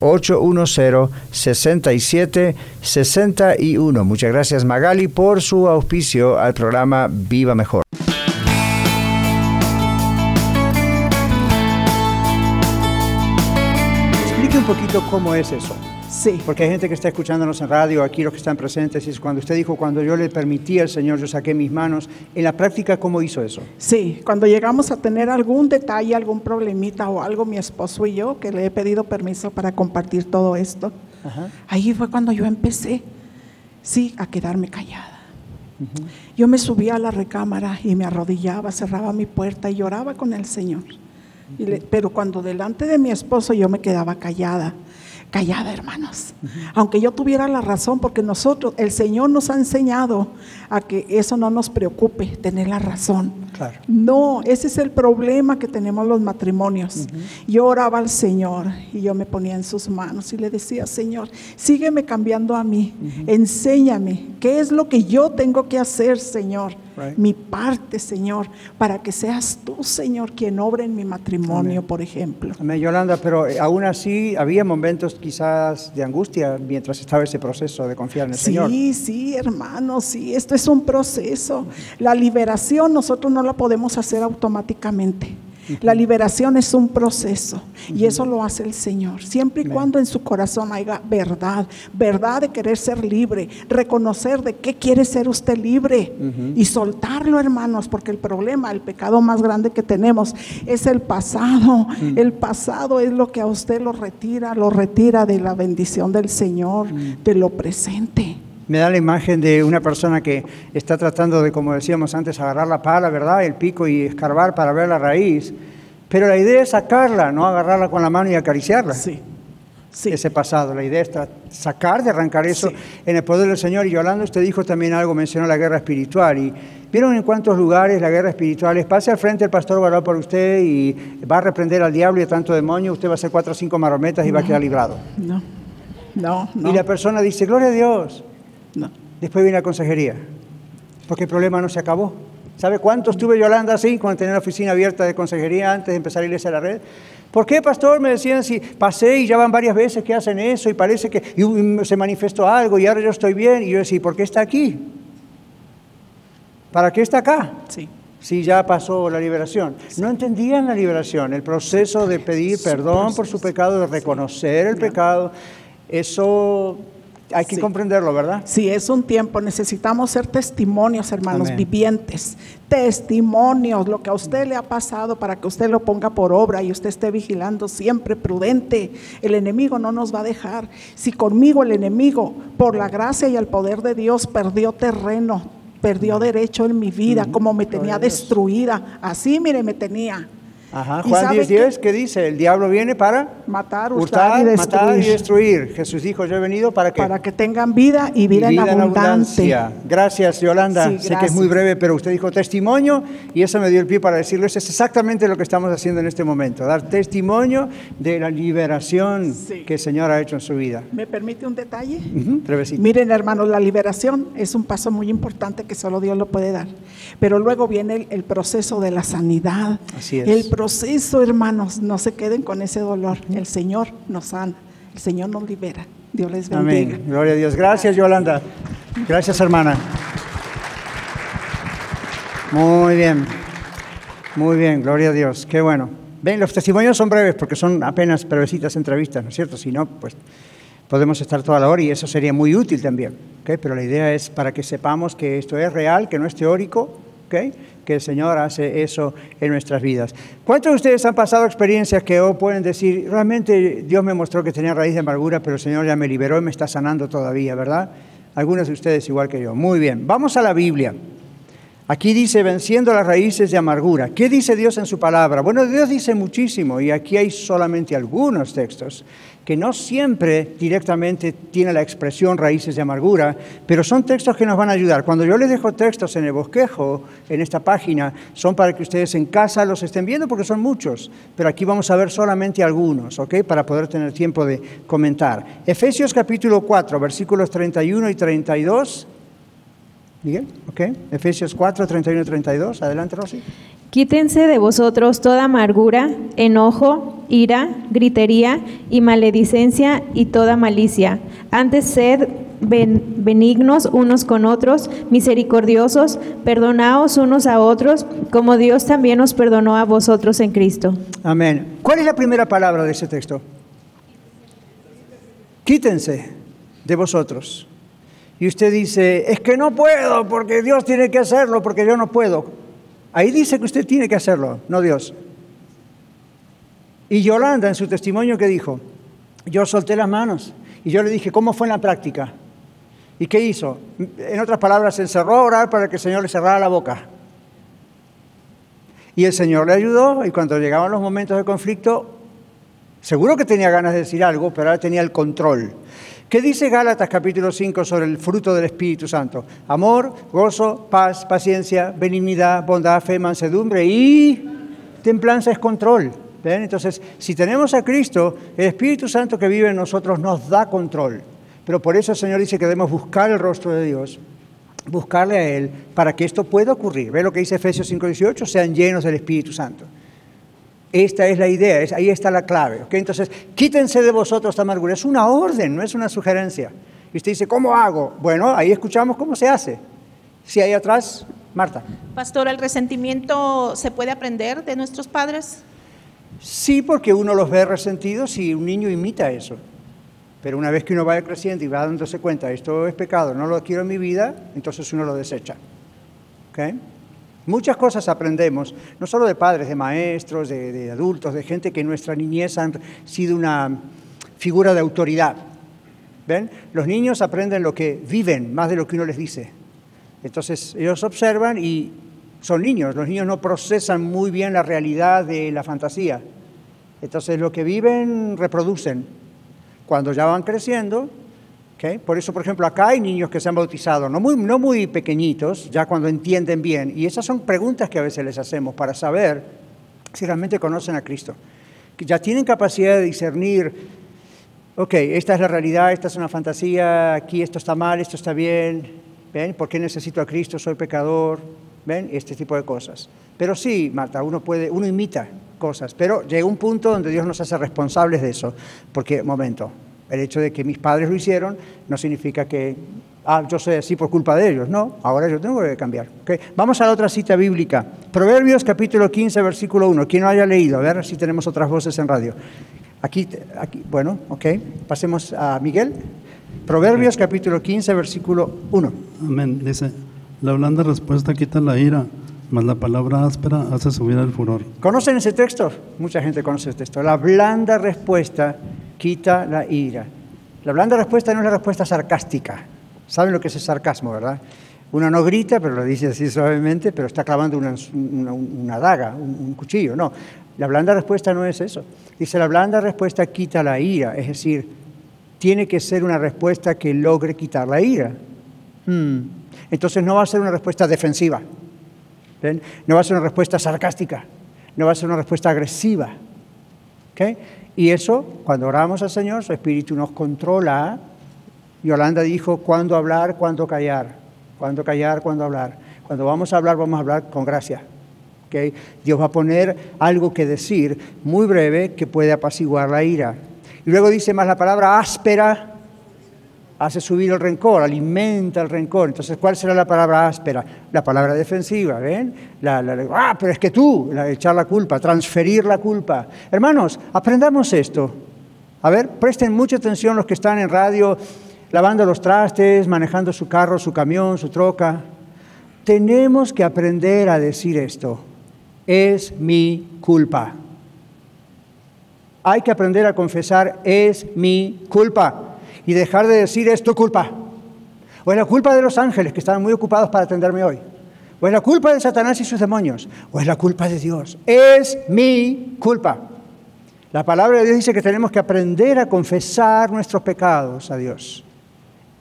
S3: 303-810-6761. Muchas gracias Magali por su auspicio al programa Viva Mejor. Explique un poquito cómo es eso.
S10: Sí.
S3: Porque hay gente que está escuchándonos en radio, aquí los que están presentes, y es cuando usted dijo, cuando yo le permití al Señor, yo saqué mis manos. En la práctica, ¿cómo hizo eso?
S10: Sí, cuando llegamos a tener algún detalle, algún problemita o algo, mi esposo y yo, que le he pedido permiso para compartir todo esto, ahí fue cuando yo empecé, sí, a quedarme callada. Yo me subía a la recámara y me arrodillaba, cerraba mi puerta y lloraba con el Señor. Y le- pero cuando delante de mi esposo yo me quedaba callada, callada, hermanos. Aunque yo tuviera la razón, porque nosotros, el Señor nos ha enseñado a que eso no nos preocupe, tener la razón.
S3: Claro.
S10: No, ese es el problema que tenemos los matrimonios. Yo oraba al Señor y yo me ponía en sus manos y le decía, Señor, sígueme cambiando a mí, enséñame qué es lo que yo tengo que hacer, Señor.
S3: Right.
S10: Mi parte, Señor, para que seas tú, Señor, quien obre en mi matrimonio, por ejemplo.
S3: Amén, Yolanda, pero eh, aún así había momentos quizás de angustia mientras estaba ese proceso de confiar en el Señor.
S10: Sí, sí, hermano, sí, esto es un proceso. La liberación nosotros no la podemos hacer automáticamente. La liberación es un proceso y eso lo hace el Señor, siempre y cuando en su corazón haya verdad, verdad de querer ser libre, reconocer de qué quiere ser usted libre y soltarlo, hermanos, porque el problema, el pecado más grande que tenemos es el pasado. El pasado es lo que a usted lo retira, lo retira de la bendición del Señor, de lo presente.
S3: Me da la imagen de una persona que está tratando de, como decíamos antes, agarrar la pala, ¿verdad? El pico y escarbar para ver la raíz. Pero la idea es sacarla, no agarrarla con la mano y acariciarla.
S10: Sí.
S3: Ese pasado, la idea es sacar, de arrancar eso en el poder del Señor. Y Yolanda, usted dijo también algo, mencionó la guerra espiritual. Y vieron en cuántos lugares la guerra espiritual es. Pase al frente el pastor va por usted y va a reprender al diablo y a tanto demonio. Usted va a hacer cuatro o cinco marometas y va a quedar librado.
S10: No, no, no.
S3: Y la persona dice, gloria a Dios.
S10: No.
S3: Después viene la consejería, porque el problema no se acabó. ¿Sabe cuánto estuve Yolanda así cuando tenía la oficina abierta de consejería antes de empezar a irse a la red? ¿Por qué, pastor? Me decían, si pasé y ya van varias veces que hacen eso y parece que y, se manifestó algo y ahora yo estoy bien. Y yo decía, ¿por qué está aquí? ¿Para qué está acá?
S10: Sí.
S3: Si ya pasó la liberación. No entendían la liberación, el proceso de pedir perdón por su pecado, de reconocer el pecado. Eso hay que
S10: Sí.
S3: comprenderlo, ¿verdad?
S10: Sí, es un tiempo. Necesitamos ser testimonios, hermanos,
S3: Amén.
S10: vivientes. Testimonios, lo que a usted le ha pasado para que usted lo ponga por obra y usted esté vigilando siempre prudente. El enemigo no nos va a dejar. Si conmigo el enemigo, por la gracia y el poder de Dios, perdió terreno, perdió derecho en mi vida, como me tenía destruida, así, mire, me tenía.
S3: Ajá,
S10: ¿Y
S3: Juan
S10: sabe
S3: 10:10, ¿qué dice? El diablo viene para
S10: Matar,
S3: hurtar,
S10: hurtar y
S3: matar y
S10: destruir.
S3: destruir. Jesús dijo, yo he venido para que
S10: Para que tengan vida y vida, en abundante.
S3: Gracias, Yolanda.
S10: Sí,
S3: sé que es muy breve, pero usted dijo testimonio y eso me dio el pie para decirles, es exactamente lo que estamos haciendo en este momento, dar testimonio de la liberación que el Señor ha hecho en su vida.
S10: ¿Me permite un detalle?
S3: Ujú, brevecito.
S10: Miren, hermanos, la liberación es un paso muy importante que solo Dios lo puede dar. Pero luego viene el, el proceso de la sanidad.
S3: Así es.
S10: El proceso, hermanos, no se queden con ese dolor. El Señor nos sana, el Señor nos libera. Dios les bendiga.
S3: Amén. Gloria a Dios. Gracias, Yolanda. Gracias, hermana. Muy bien. Muy bien, gloria a Dios. Qué bueno. Ven, los testimonios son breves porque son apenas brevecitas entrevistas, ¿no es cierto? Si no, pues. Podemos estar toda la hora y eso sería muy útil también, ¿ok? pero la idea es para que sepamos que esto es real, que no es teórico, que el Señor hace eso en nuestras vidas. ¿Cuántos de ustedes han pasado experiencias que hoy pueden decir, realmente Dios me mostró que tenía raíz de amargura, pero el Señor ya me liberó y me está sanando todavía, ¿verdad? Algunos de ustedes igual que yo. Muy bien, vamos a la Biblia. Aquí dice, venciendo las raíces de amargura. ¿Qué dice Dios en su palabra? Bueno, Dios dice muchísimo y aquí hay solamente algunos textos que no siempre directamente tiene la expresión raíces de amargura, pero son textos que nos van a ayudar. Cuando yo les dejo textos en el bosquejo, en esta página, son para que ustedes en casa los estén viendo porque son muchos, pero aquí vamos a ver solamente algunos, ¿ok? Para poder tener tiempo de comentar. Efesios capítulo 4, versículos 31 y 32. Miguel, ¿ok? Efesios 4, 31 y 32. Adelante, Rosy.
S7: Quítense de vosotros toda amargura, enojo, ira, gritería y maledicencia y toda malicia. Antes sed benignos unos con otros, misericordiosos, perdonaos unos a otros, como Dios también os perdonó a vosotros en Cristo.
S3: Amén. ¿Cuál es la primera palabra de ese texto? Quítense de vosotros y usted dice, es que no puedo porque Dios tiene que hacerlo, porque yo no puedo. Ahí dice que usted tiene que hacerlo, no Dios. Y Yolanda en su testimonio que dijo, yo solté las manos y yo le dije, ¿cómo fue en la práctica? ¿Y qué hizo? En otras palabras, se encerró a orar para que el Señor le cerrara la boca. Y el Señor le ayudó y cuando llegaban los momentos de conflicto, seguro que tenía ganas de decir algo, pero ahora tenía el control. ¿Qué dice Gálatas capítulo 5 sobre el fruto del Espíritu Santo? Amor, gozo, paz, paciencia, benignidad, bondad, fe, mansedumbre y templanza es control. Entonces, si tenemos a Cristo, el Espíritu Santo que vive en nosotros nos da control. Pero por eso el Señor dice que debemos buscar el rostro de Dios, buscarle a Él para que esto pueda ocurrir. ¿Ve lo que dice Efesios 5:18? Sean llenos del Espíritu Santo. Esta es la idea, ahí está la clave. Entonces, quítense de vosotros esta amargura. Es una orden, no es una sugerencia. Y usted dice, ¿cómo hago? Bueno, ahí escuchamos cómo se hace. Si hay atrás, Marta.
S11: Pastor, ¿el resentimiento se puede aprender de nuestros padres?
S3: Sí, porque uno los ve resentidos y un niño imita eso. Pero una vez que uno va creciendo y va dándose cuenta, esto es pecado, no lo quiero en mi vida, entonces uno lo desecha. ¿Okay? Muchas cosas aprendemos, no solo de padres, de maestros, de, adultos, de gente que en nuestra niñez han sido una figura de autoridad. ¿Ven? Los niños aprenden lo que viven más de lo que uno les dice. Entonces ellos observan y son niños, los niños no procesan muy bien la realidad de la fantasía. Entonces lo que viven reproducen. Cuando ya van creciendo, por eso, por ejemplo, acá hay niños que se han bautizado, no muy, no muy pequeñitos, ya cuando entienden bien. Y esas son preguntas que a veces les hacemos para saber si realmente conocen a Cristo. Que ya tienen capacidad de discernir, ok, esta es la realidad, esta es una fantasía, aquí esto está mal, esto está bien, ¿ven? ¿Por qué necesito a Cristo? Soy pecador, ¿ven? Este tipo de cosas. Pero sí, Marta, uno puede, uno imita cosas, pero llega un punto donde Dios nos hace responsables de eso. Porque, momento, el hecho de que mis padres lo hicieron no significa que ah, yo soy así por culpa de ellos. No, ahora yo tengo que cambiar. Vamos a la otra cita bíblica. Proverbios capítulo 15, versículo 1. Quien no haya leído, a ver si tenemos otras voces en radio. Aquí, aquí bueno, ok. Pasemos a Miguel. Proverbios capítulo 15, versículo 1.
S12: Amén. Dice, la blanda respuesta quita la ira, mas la palabra áspera hace subir el furor.
S3: ¿Conocen ese texto? Mucha gente conoce ese texto. La blanda respuesta quita la ira. La blanda respuesta no es la respuesta sarcástica. ¿Saben lo que es el sarcasmo, verdad? Uno no grita, pero lo dice así suavemente, pero está clavando una, daga, un, cuchillo. No, la blanda respuesta no es eso. Dice, la blanda respuesta quita la ira, es decir, tiene que ser una respuesta que logre quitar la ira. Hmm. Entonces no va a ser una respuesta defensiva, no va a ser una respuesta sarcástica, no va a ser una respuesta agresiva. ¿okay? Y eso, cuando oramos al Señor, su Espíritu nos controla. Yolanda dijo cuándo hablar, cuándo callar, cuándo callar, cuándo hablar. Cuando vamos a hablar, vamos a hablar con gracia. ¿Okay? Dios va a poner algo que decir muy breve que puede apaciguar la ira. Y luego dice más la palabra áspera, hace subir el rencor, alimenta el rencor. Entonces, ¿cuál será la palabra áspera? La palabra defensiva, ¿ven? La, ah, pero es que tú, echar la culpa, transferir la culpa. Hermanos, aprendamos esto. A ver, presten mucha atención los que están en radio, lavando los trastes, manejando su carro, su camión, su troca. Tenemos que aprender a decir esto. Es mi culpa. Hay que aprender a confesar, es mi culpa. Y dejar de decir, es tu culpa. O es la culpa de los ángeles que estaban muy ocupados para atenderme hoy. O es la culpa de Satanás y sus demonios. O es la culpa de Dios. Es mi culpa. La palabra de Dios dice que tenemos que aprender a confesar nuestros pecados a Dios.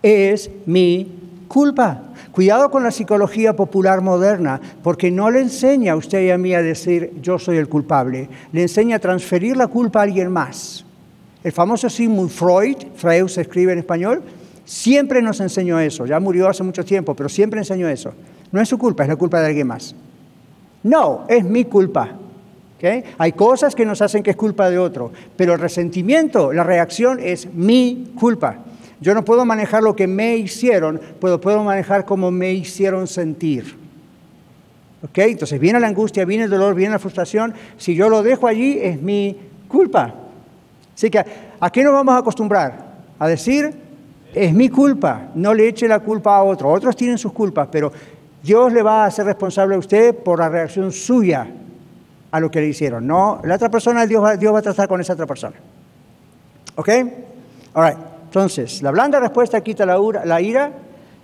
S3: Es mi culpa. Cuidado con la psicología popular moderna, porque no le enseña a usted y a mí a decir yo soy el culpable, le enseña a transferir la culpa a alguien más. El famoso Sigmund Freud, Freud se escribe en español, siempre nos enseñó eso, ya murió hace mucho tiempo, pero siempre enseñó eso. No es su culpa, es la culpa de alguien más. No, es mi culpa. Hay cosas que nos hacen que es culpa de otro, pero el resentimiento, la reacción es mi culpa. Yo no puedo manejar lo que me hicieron, pero puedo manejar cómo me hicieron sentir. ¿Ok? Entonces viene la angustia, viene el dolor, viene la frustración. Si yo lo dejo allí, es mi culpa. Así que, ¿a qué nos vamos a acostumbrar? A decir, es mi culpa, no le eche la culpa a otro. Otros tienen sus culpas, pero Dios le va a hacer responsable a usted por la reacción suya a lo que le hicieron. No, la otra persona, Dios va, Dios va a tratar con esa otra persona. ¿Ok? All right. Entonces, la blanda respuesta quita la, la ira,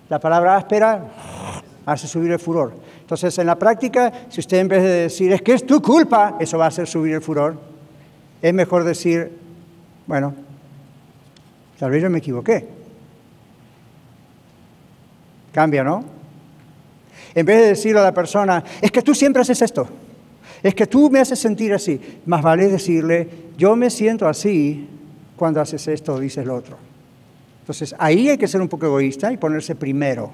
S3: la palabra áspera hace subir el furor. Entonces, en la práctica, si usted en vez de decir, es que es tu culpa, eso va a hacer subir el furor, es mejor decir, bueno, tal vez yo me equivoqué. Cambia, ¿no? En vez de decirle a la persona, es que tú siempre haces esto, es que tú me haces sentir así, más vale decirle, yo me siento así cuando haces esto o dices lo otro. Entonces, ahí hay que ser un poco egoísta y ponerse primero.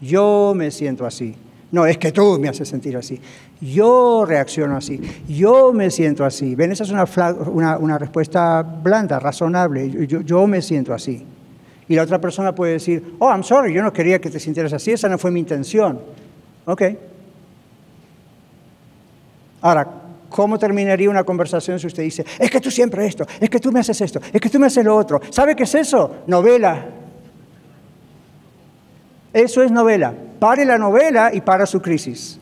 S3: Yo me siento así. No, es que tú me haces sentir así. Yo reacciono así. Yo me siento así. ¿Ven? Esa es una, una, respuesta blanda, razonable. Yo, yo, me siento así. Y la otra persona puede decir, oh, I'm sorry, yo no quería que te sintieras así, esa no fue mi intención. Ok. Ahora, ¿Cómo terminaría una conversación si usted dice, es que tú siempre esto, es que tú me haces esto, es que tú me haces lo otro? ¿Sabe qué es eso? Novela. Eso es novela. Pare la novela y para su crisis.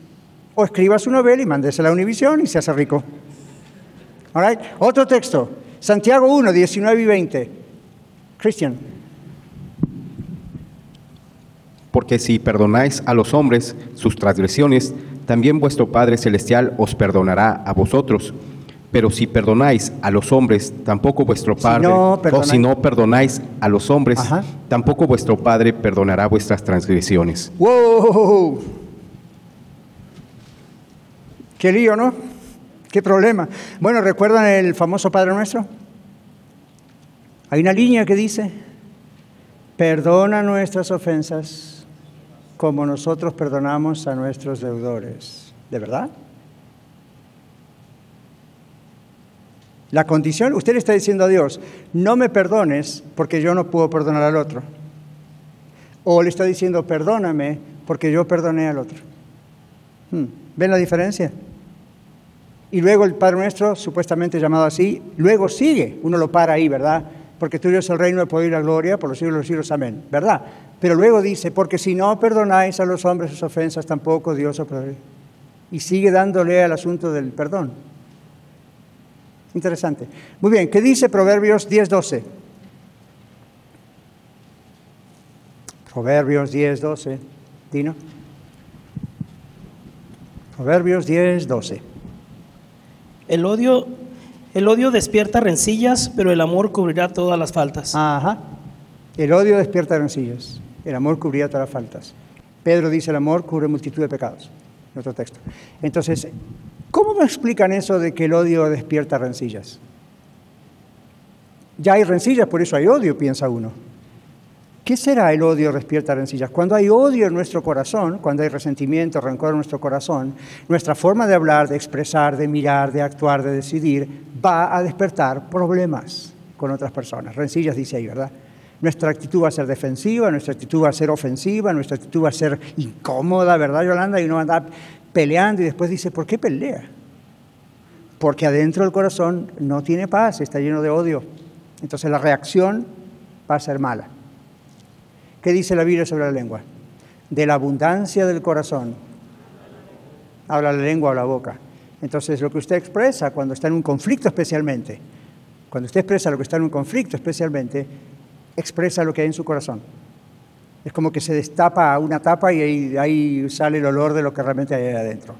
S3: O escriba su novela y mándesela a Univisión y se hace rico. All Otro texto. Santiago 1, 19 y 20. Cristian.
S13: Porque si perdonáis a los hombres sus transgresiones, también vuestro Padre Celestial os perdonará a vosotros. Pero si perdonáis a los hombres, tampoco vuestro Padre, o si no perdonáis a los hombres, tampoco vuestro Padre perdonará vuestras transgresiones.
S3: ¡Wow! Qué lío, ¿no? Qué problema. Bueno, ¿recuerdan el famoso Padre Nuestro? Hay una línea que dice, perdona nuestras ofensas como nosotros perdonamos a nuestros deudores. ¿De verdad? La condición, usted le está diciendo a Dios, no me perdones porque yo no puedo perdonar al otro. O le está diciendo, perdóname porque yo perdoné al otro. Hmm, ¿Ven la diferencia? Y luego el Padre Nuestro, supuestamente llamado así, luego sigue, uno lo para ahí, ¿verdad? Porque tuyo es el reino, de poder y la gloria, por los siglos de los siglos, amén, ¿verdad? Pero luego dice, porque si no perdonáis a los hombres sus ofensas, tampoco Dios os perdonará. Y sigue dándole al asunto del perdón. Interesante. Muy bien, ¿qué dice Proverbios 10.12? Proverbios 10.12. Dino. Proverbios 10.12.
S14: El odio, el odio despierta rencillas, pero el amor cubrirá todas las faltas.
S3: Ajá. El odio despierta rencillas. El amor cubría todas las faltas. Pedro dice, el amor cubre multitud de pecados. En otro texto. Entonces, ¿cómo me explican eso de que el odio despierta rencillas? Ya hay rencillas, por eso hay odio, piensa uno. ¿Qué será el odio despierta rencillas? Cuando hay odio en nuestro corazón, cuando hay resentimiento, rencor en nuestro corazón, nuestra forma de hablar, de expresar, de mirar, de actuar, de decidir, va a despertar problemas con otras personas. Rencillas dice ahí, ¿verdad? Nuestra actitud va a ser defensiva, nuestra actitud va a ser ofensiva, nuestra actitud va a ser incómoda, ¿verdad, Yolanda? Y uno anda peleando y después dice, ¿por qué pelea? Porque adentro del corazón no tiene paz, está lleno de odio. Entonces la reacción va a ser mala. ¿Qué dice la Biblia sobre la lengua? De la abundancia del corazón. Habla la lengua o la boca. Entonces lo que usted expresa cuando está en un conflicto especialmente, cuando usted expresa lo que está en un conflicto especialmente, expresa lo que hay en su corazón. Es como que se destapa una tapa y ahí, sale el olor de lo que realmente hay adentro.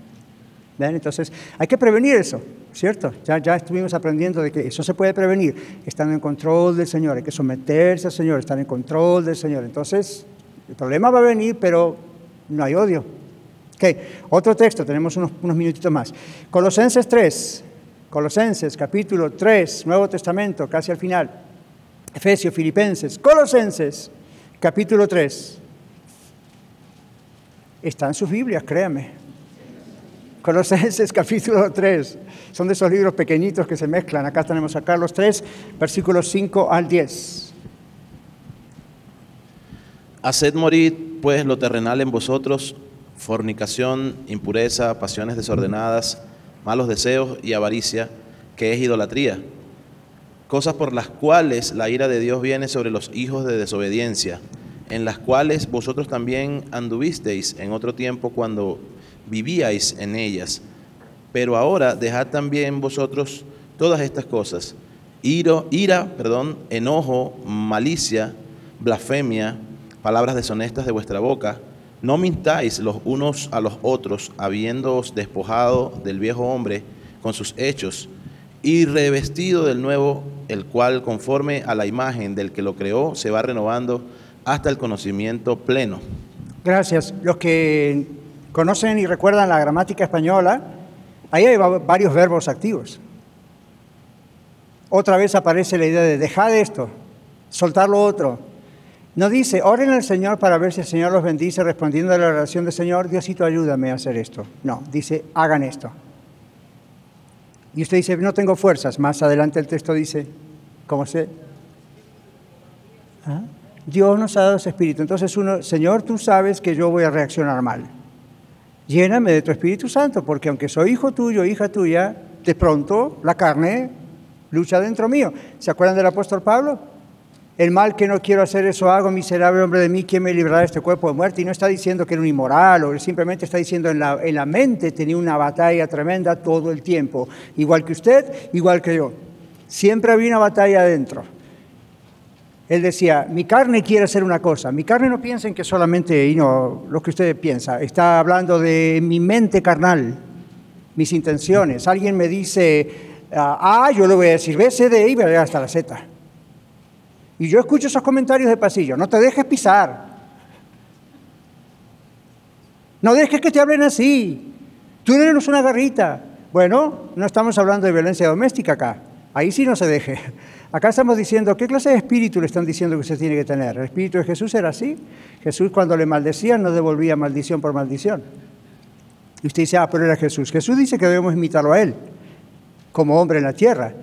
S3: ¿Ven? Entonces hay que prevenir eso. ¿cierto? Ya, ya estuvimos aprendiendo de que eso se puede prevenir, estando en control del Señor, hay que someterse al Señor, estar en control del Señor. Entonces, el problema va a venir, pero no hay odio. Ok, otro texto, tenemos unos, unos minutitos más. Colosenses 3, Colosenses capítulo 3, Nuevo Testamento, casi al final. Efesios, Filipenses, Colosenses capítulo 3. Está en sus Biblias, créame. Colosenses capítulo 3. Son de esos libros pequeñitos que se mezclan. Acá tenemos a Carlos 3, versículos 5 al 10.
S15: Haced morir pues lo terrenal en vosotros, fornicación, impureza, pasiones desordenadas, malos deseos y avaricia, que es idolatría. Cosas por las cuales la ira de Dios viene sobre los hijos de desobediencia, en las cuales vosotros también anduvisteis en otro tiempo cuando vivíais en ellas. Pero ahora dejad también vosotros todas estas cosas: ira, ira, perdón, enojo, malicia, blasfemia, palabras deshonestas de vuestra boca. No mintáis los unos a los otros, habiéndoos despojado del viejo hombre con sus hechos, y revestido del nuevo, el cual conforme a la imagen del que lo creó se va renovando hasta el conocimiento pleno.
S3: Gracias. Los que conocen y recuerdan la gramática española, ahí hay varios verbos activos. Otra vez aparece la idea de dejar esto, soltar lo otro. No dice, oren al Señor para ver si el Señor los bendice respondiendo a la oración del Señor, Diosito ayúdame a hacer esto. No, dice, hagan esto. Y usted dice, no tengo fuerzas. Más adelante el texto dice, ¿cómo se? ¿Ah? Dios nos ha dado ese espíritu. Entonces uno, Señor, tú sabes que yo voy a reaccionar mal lléname de tu Espíritu Santo, porque aunque soy hijo tuyo, hija tuya, de pronto la carne lucha dentro mío. ¿Se acuerdan del apóstol Pablo? El mal que no quiero hacer, eso hago, miserable hombre de mí, ¿quién me librará de este cuerpo de muerte? Y no está diciendo que era un inmoral, o simplemente está diciendo en la, en la mente tenía una batalla tremenda todo el tiempo. Igual que usted, igual que yo. Siempre había una batalla adentro. Él decía, mi carne quiere hacer una cosa. Mi carne no piensa en que solamente y no, lo que usted piensa. Está hablando de mi mente carnal, mis intenciones. Alguien me dice, ah, yo le voy a decir B, C, D, y voy a hasta la Z. Y yo escucho esos comentarios de pasillo. No te dejes pisar. No dejes que te hablen así. Tú eres una garrita. Bueno, no estamos hablando de violencia doméstica acá. Ahí sí no se deje. Acá estamos diciendo, ¿qué clase de espíritu le están diciendo que usted tiene que tener? ¿El espíritu de Jesús era así? Jesús cuando le maldecían no devolvía maldición por maldición. Y usted dice, ah, pero era Jesús. Jesús dice que debemos imitarlo a Él, como hombre en la tierra.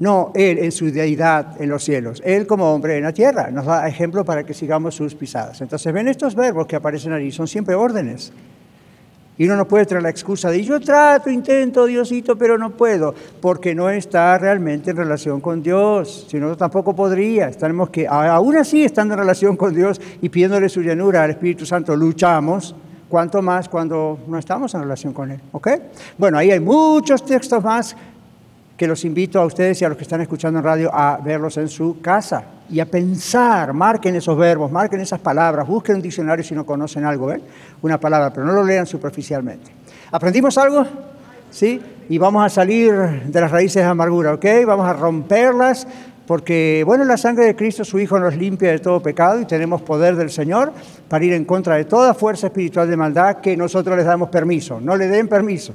S3: No Él en su deidad en los cielos, Él como hombre en la tierra. Nos da ejemplo para que sigamos sus pisadas. Entonces, ven estos verbos que aparecen ahí, son siempre órdenes. Y uno no puede traer la excusa de yo trato, intento, Diosito, pero no puedo, porque no está realmente en relación con Dios. Si no, tampoco podría. Tenemos que, aún así, estando en relación con Dios y pidiéndole su llanura al Espíritu Santo, luchamos. Cuanto más cuando no estamos en relación con Él. ¿Ok? Bueno, ahí hay muchos textos más que los invito a ustedes y a los que están escuchando en radio a verlos en su casa y a pensar, marquen esos verbos, marquen esas palabras, busquen un diccionario si no conocen algo, ¿ven? Una palabra, pero no lo lean superficialmente. ¿Aprendimos algo? ¿Sí? Y vamos a salir de las raíces de amargura, ¿ok? Vamos a romperlas porque, bueno, la sangre de Cristo, su Hijo, nos limpia de todo pecado y tenemos poder del Señor para ir en contra de toda fuerza espiritual de maldad que nosotros les damos permiso. No le den permiso.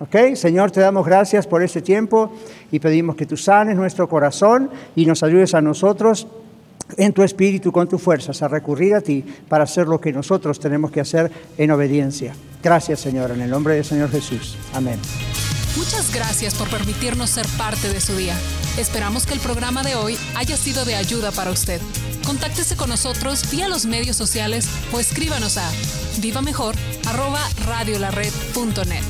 S3: ¿Ok? Señor, te damos gracias por este tiempo y pedimos que tú sanes nuestro corazón y nos ayudes a nosotros en tu espíritu, con tus fuerzas, a recurrir a ti para hacer lo que nosotros tenemos que hacer en obediencia. Gracias, Señor, en el nombre del Señor Jesús. Amén.
S16: Muchas gracias por permitirnos ser parte de su día. Esperamos que el programa de hoy haya sido de ayuda para usted. Contáctese con nosotros vía los medios sociales o escríbanos a vivamejor.radiolared.net.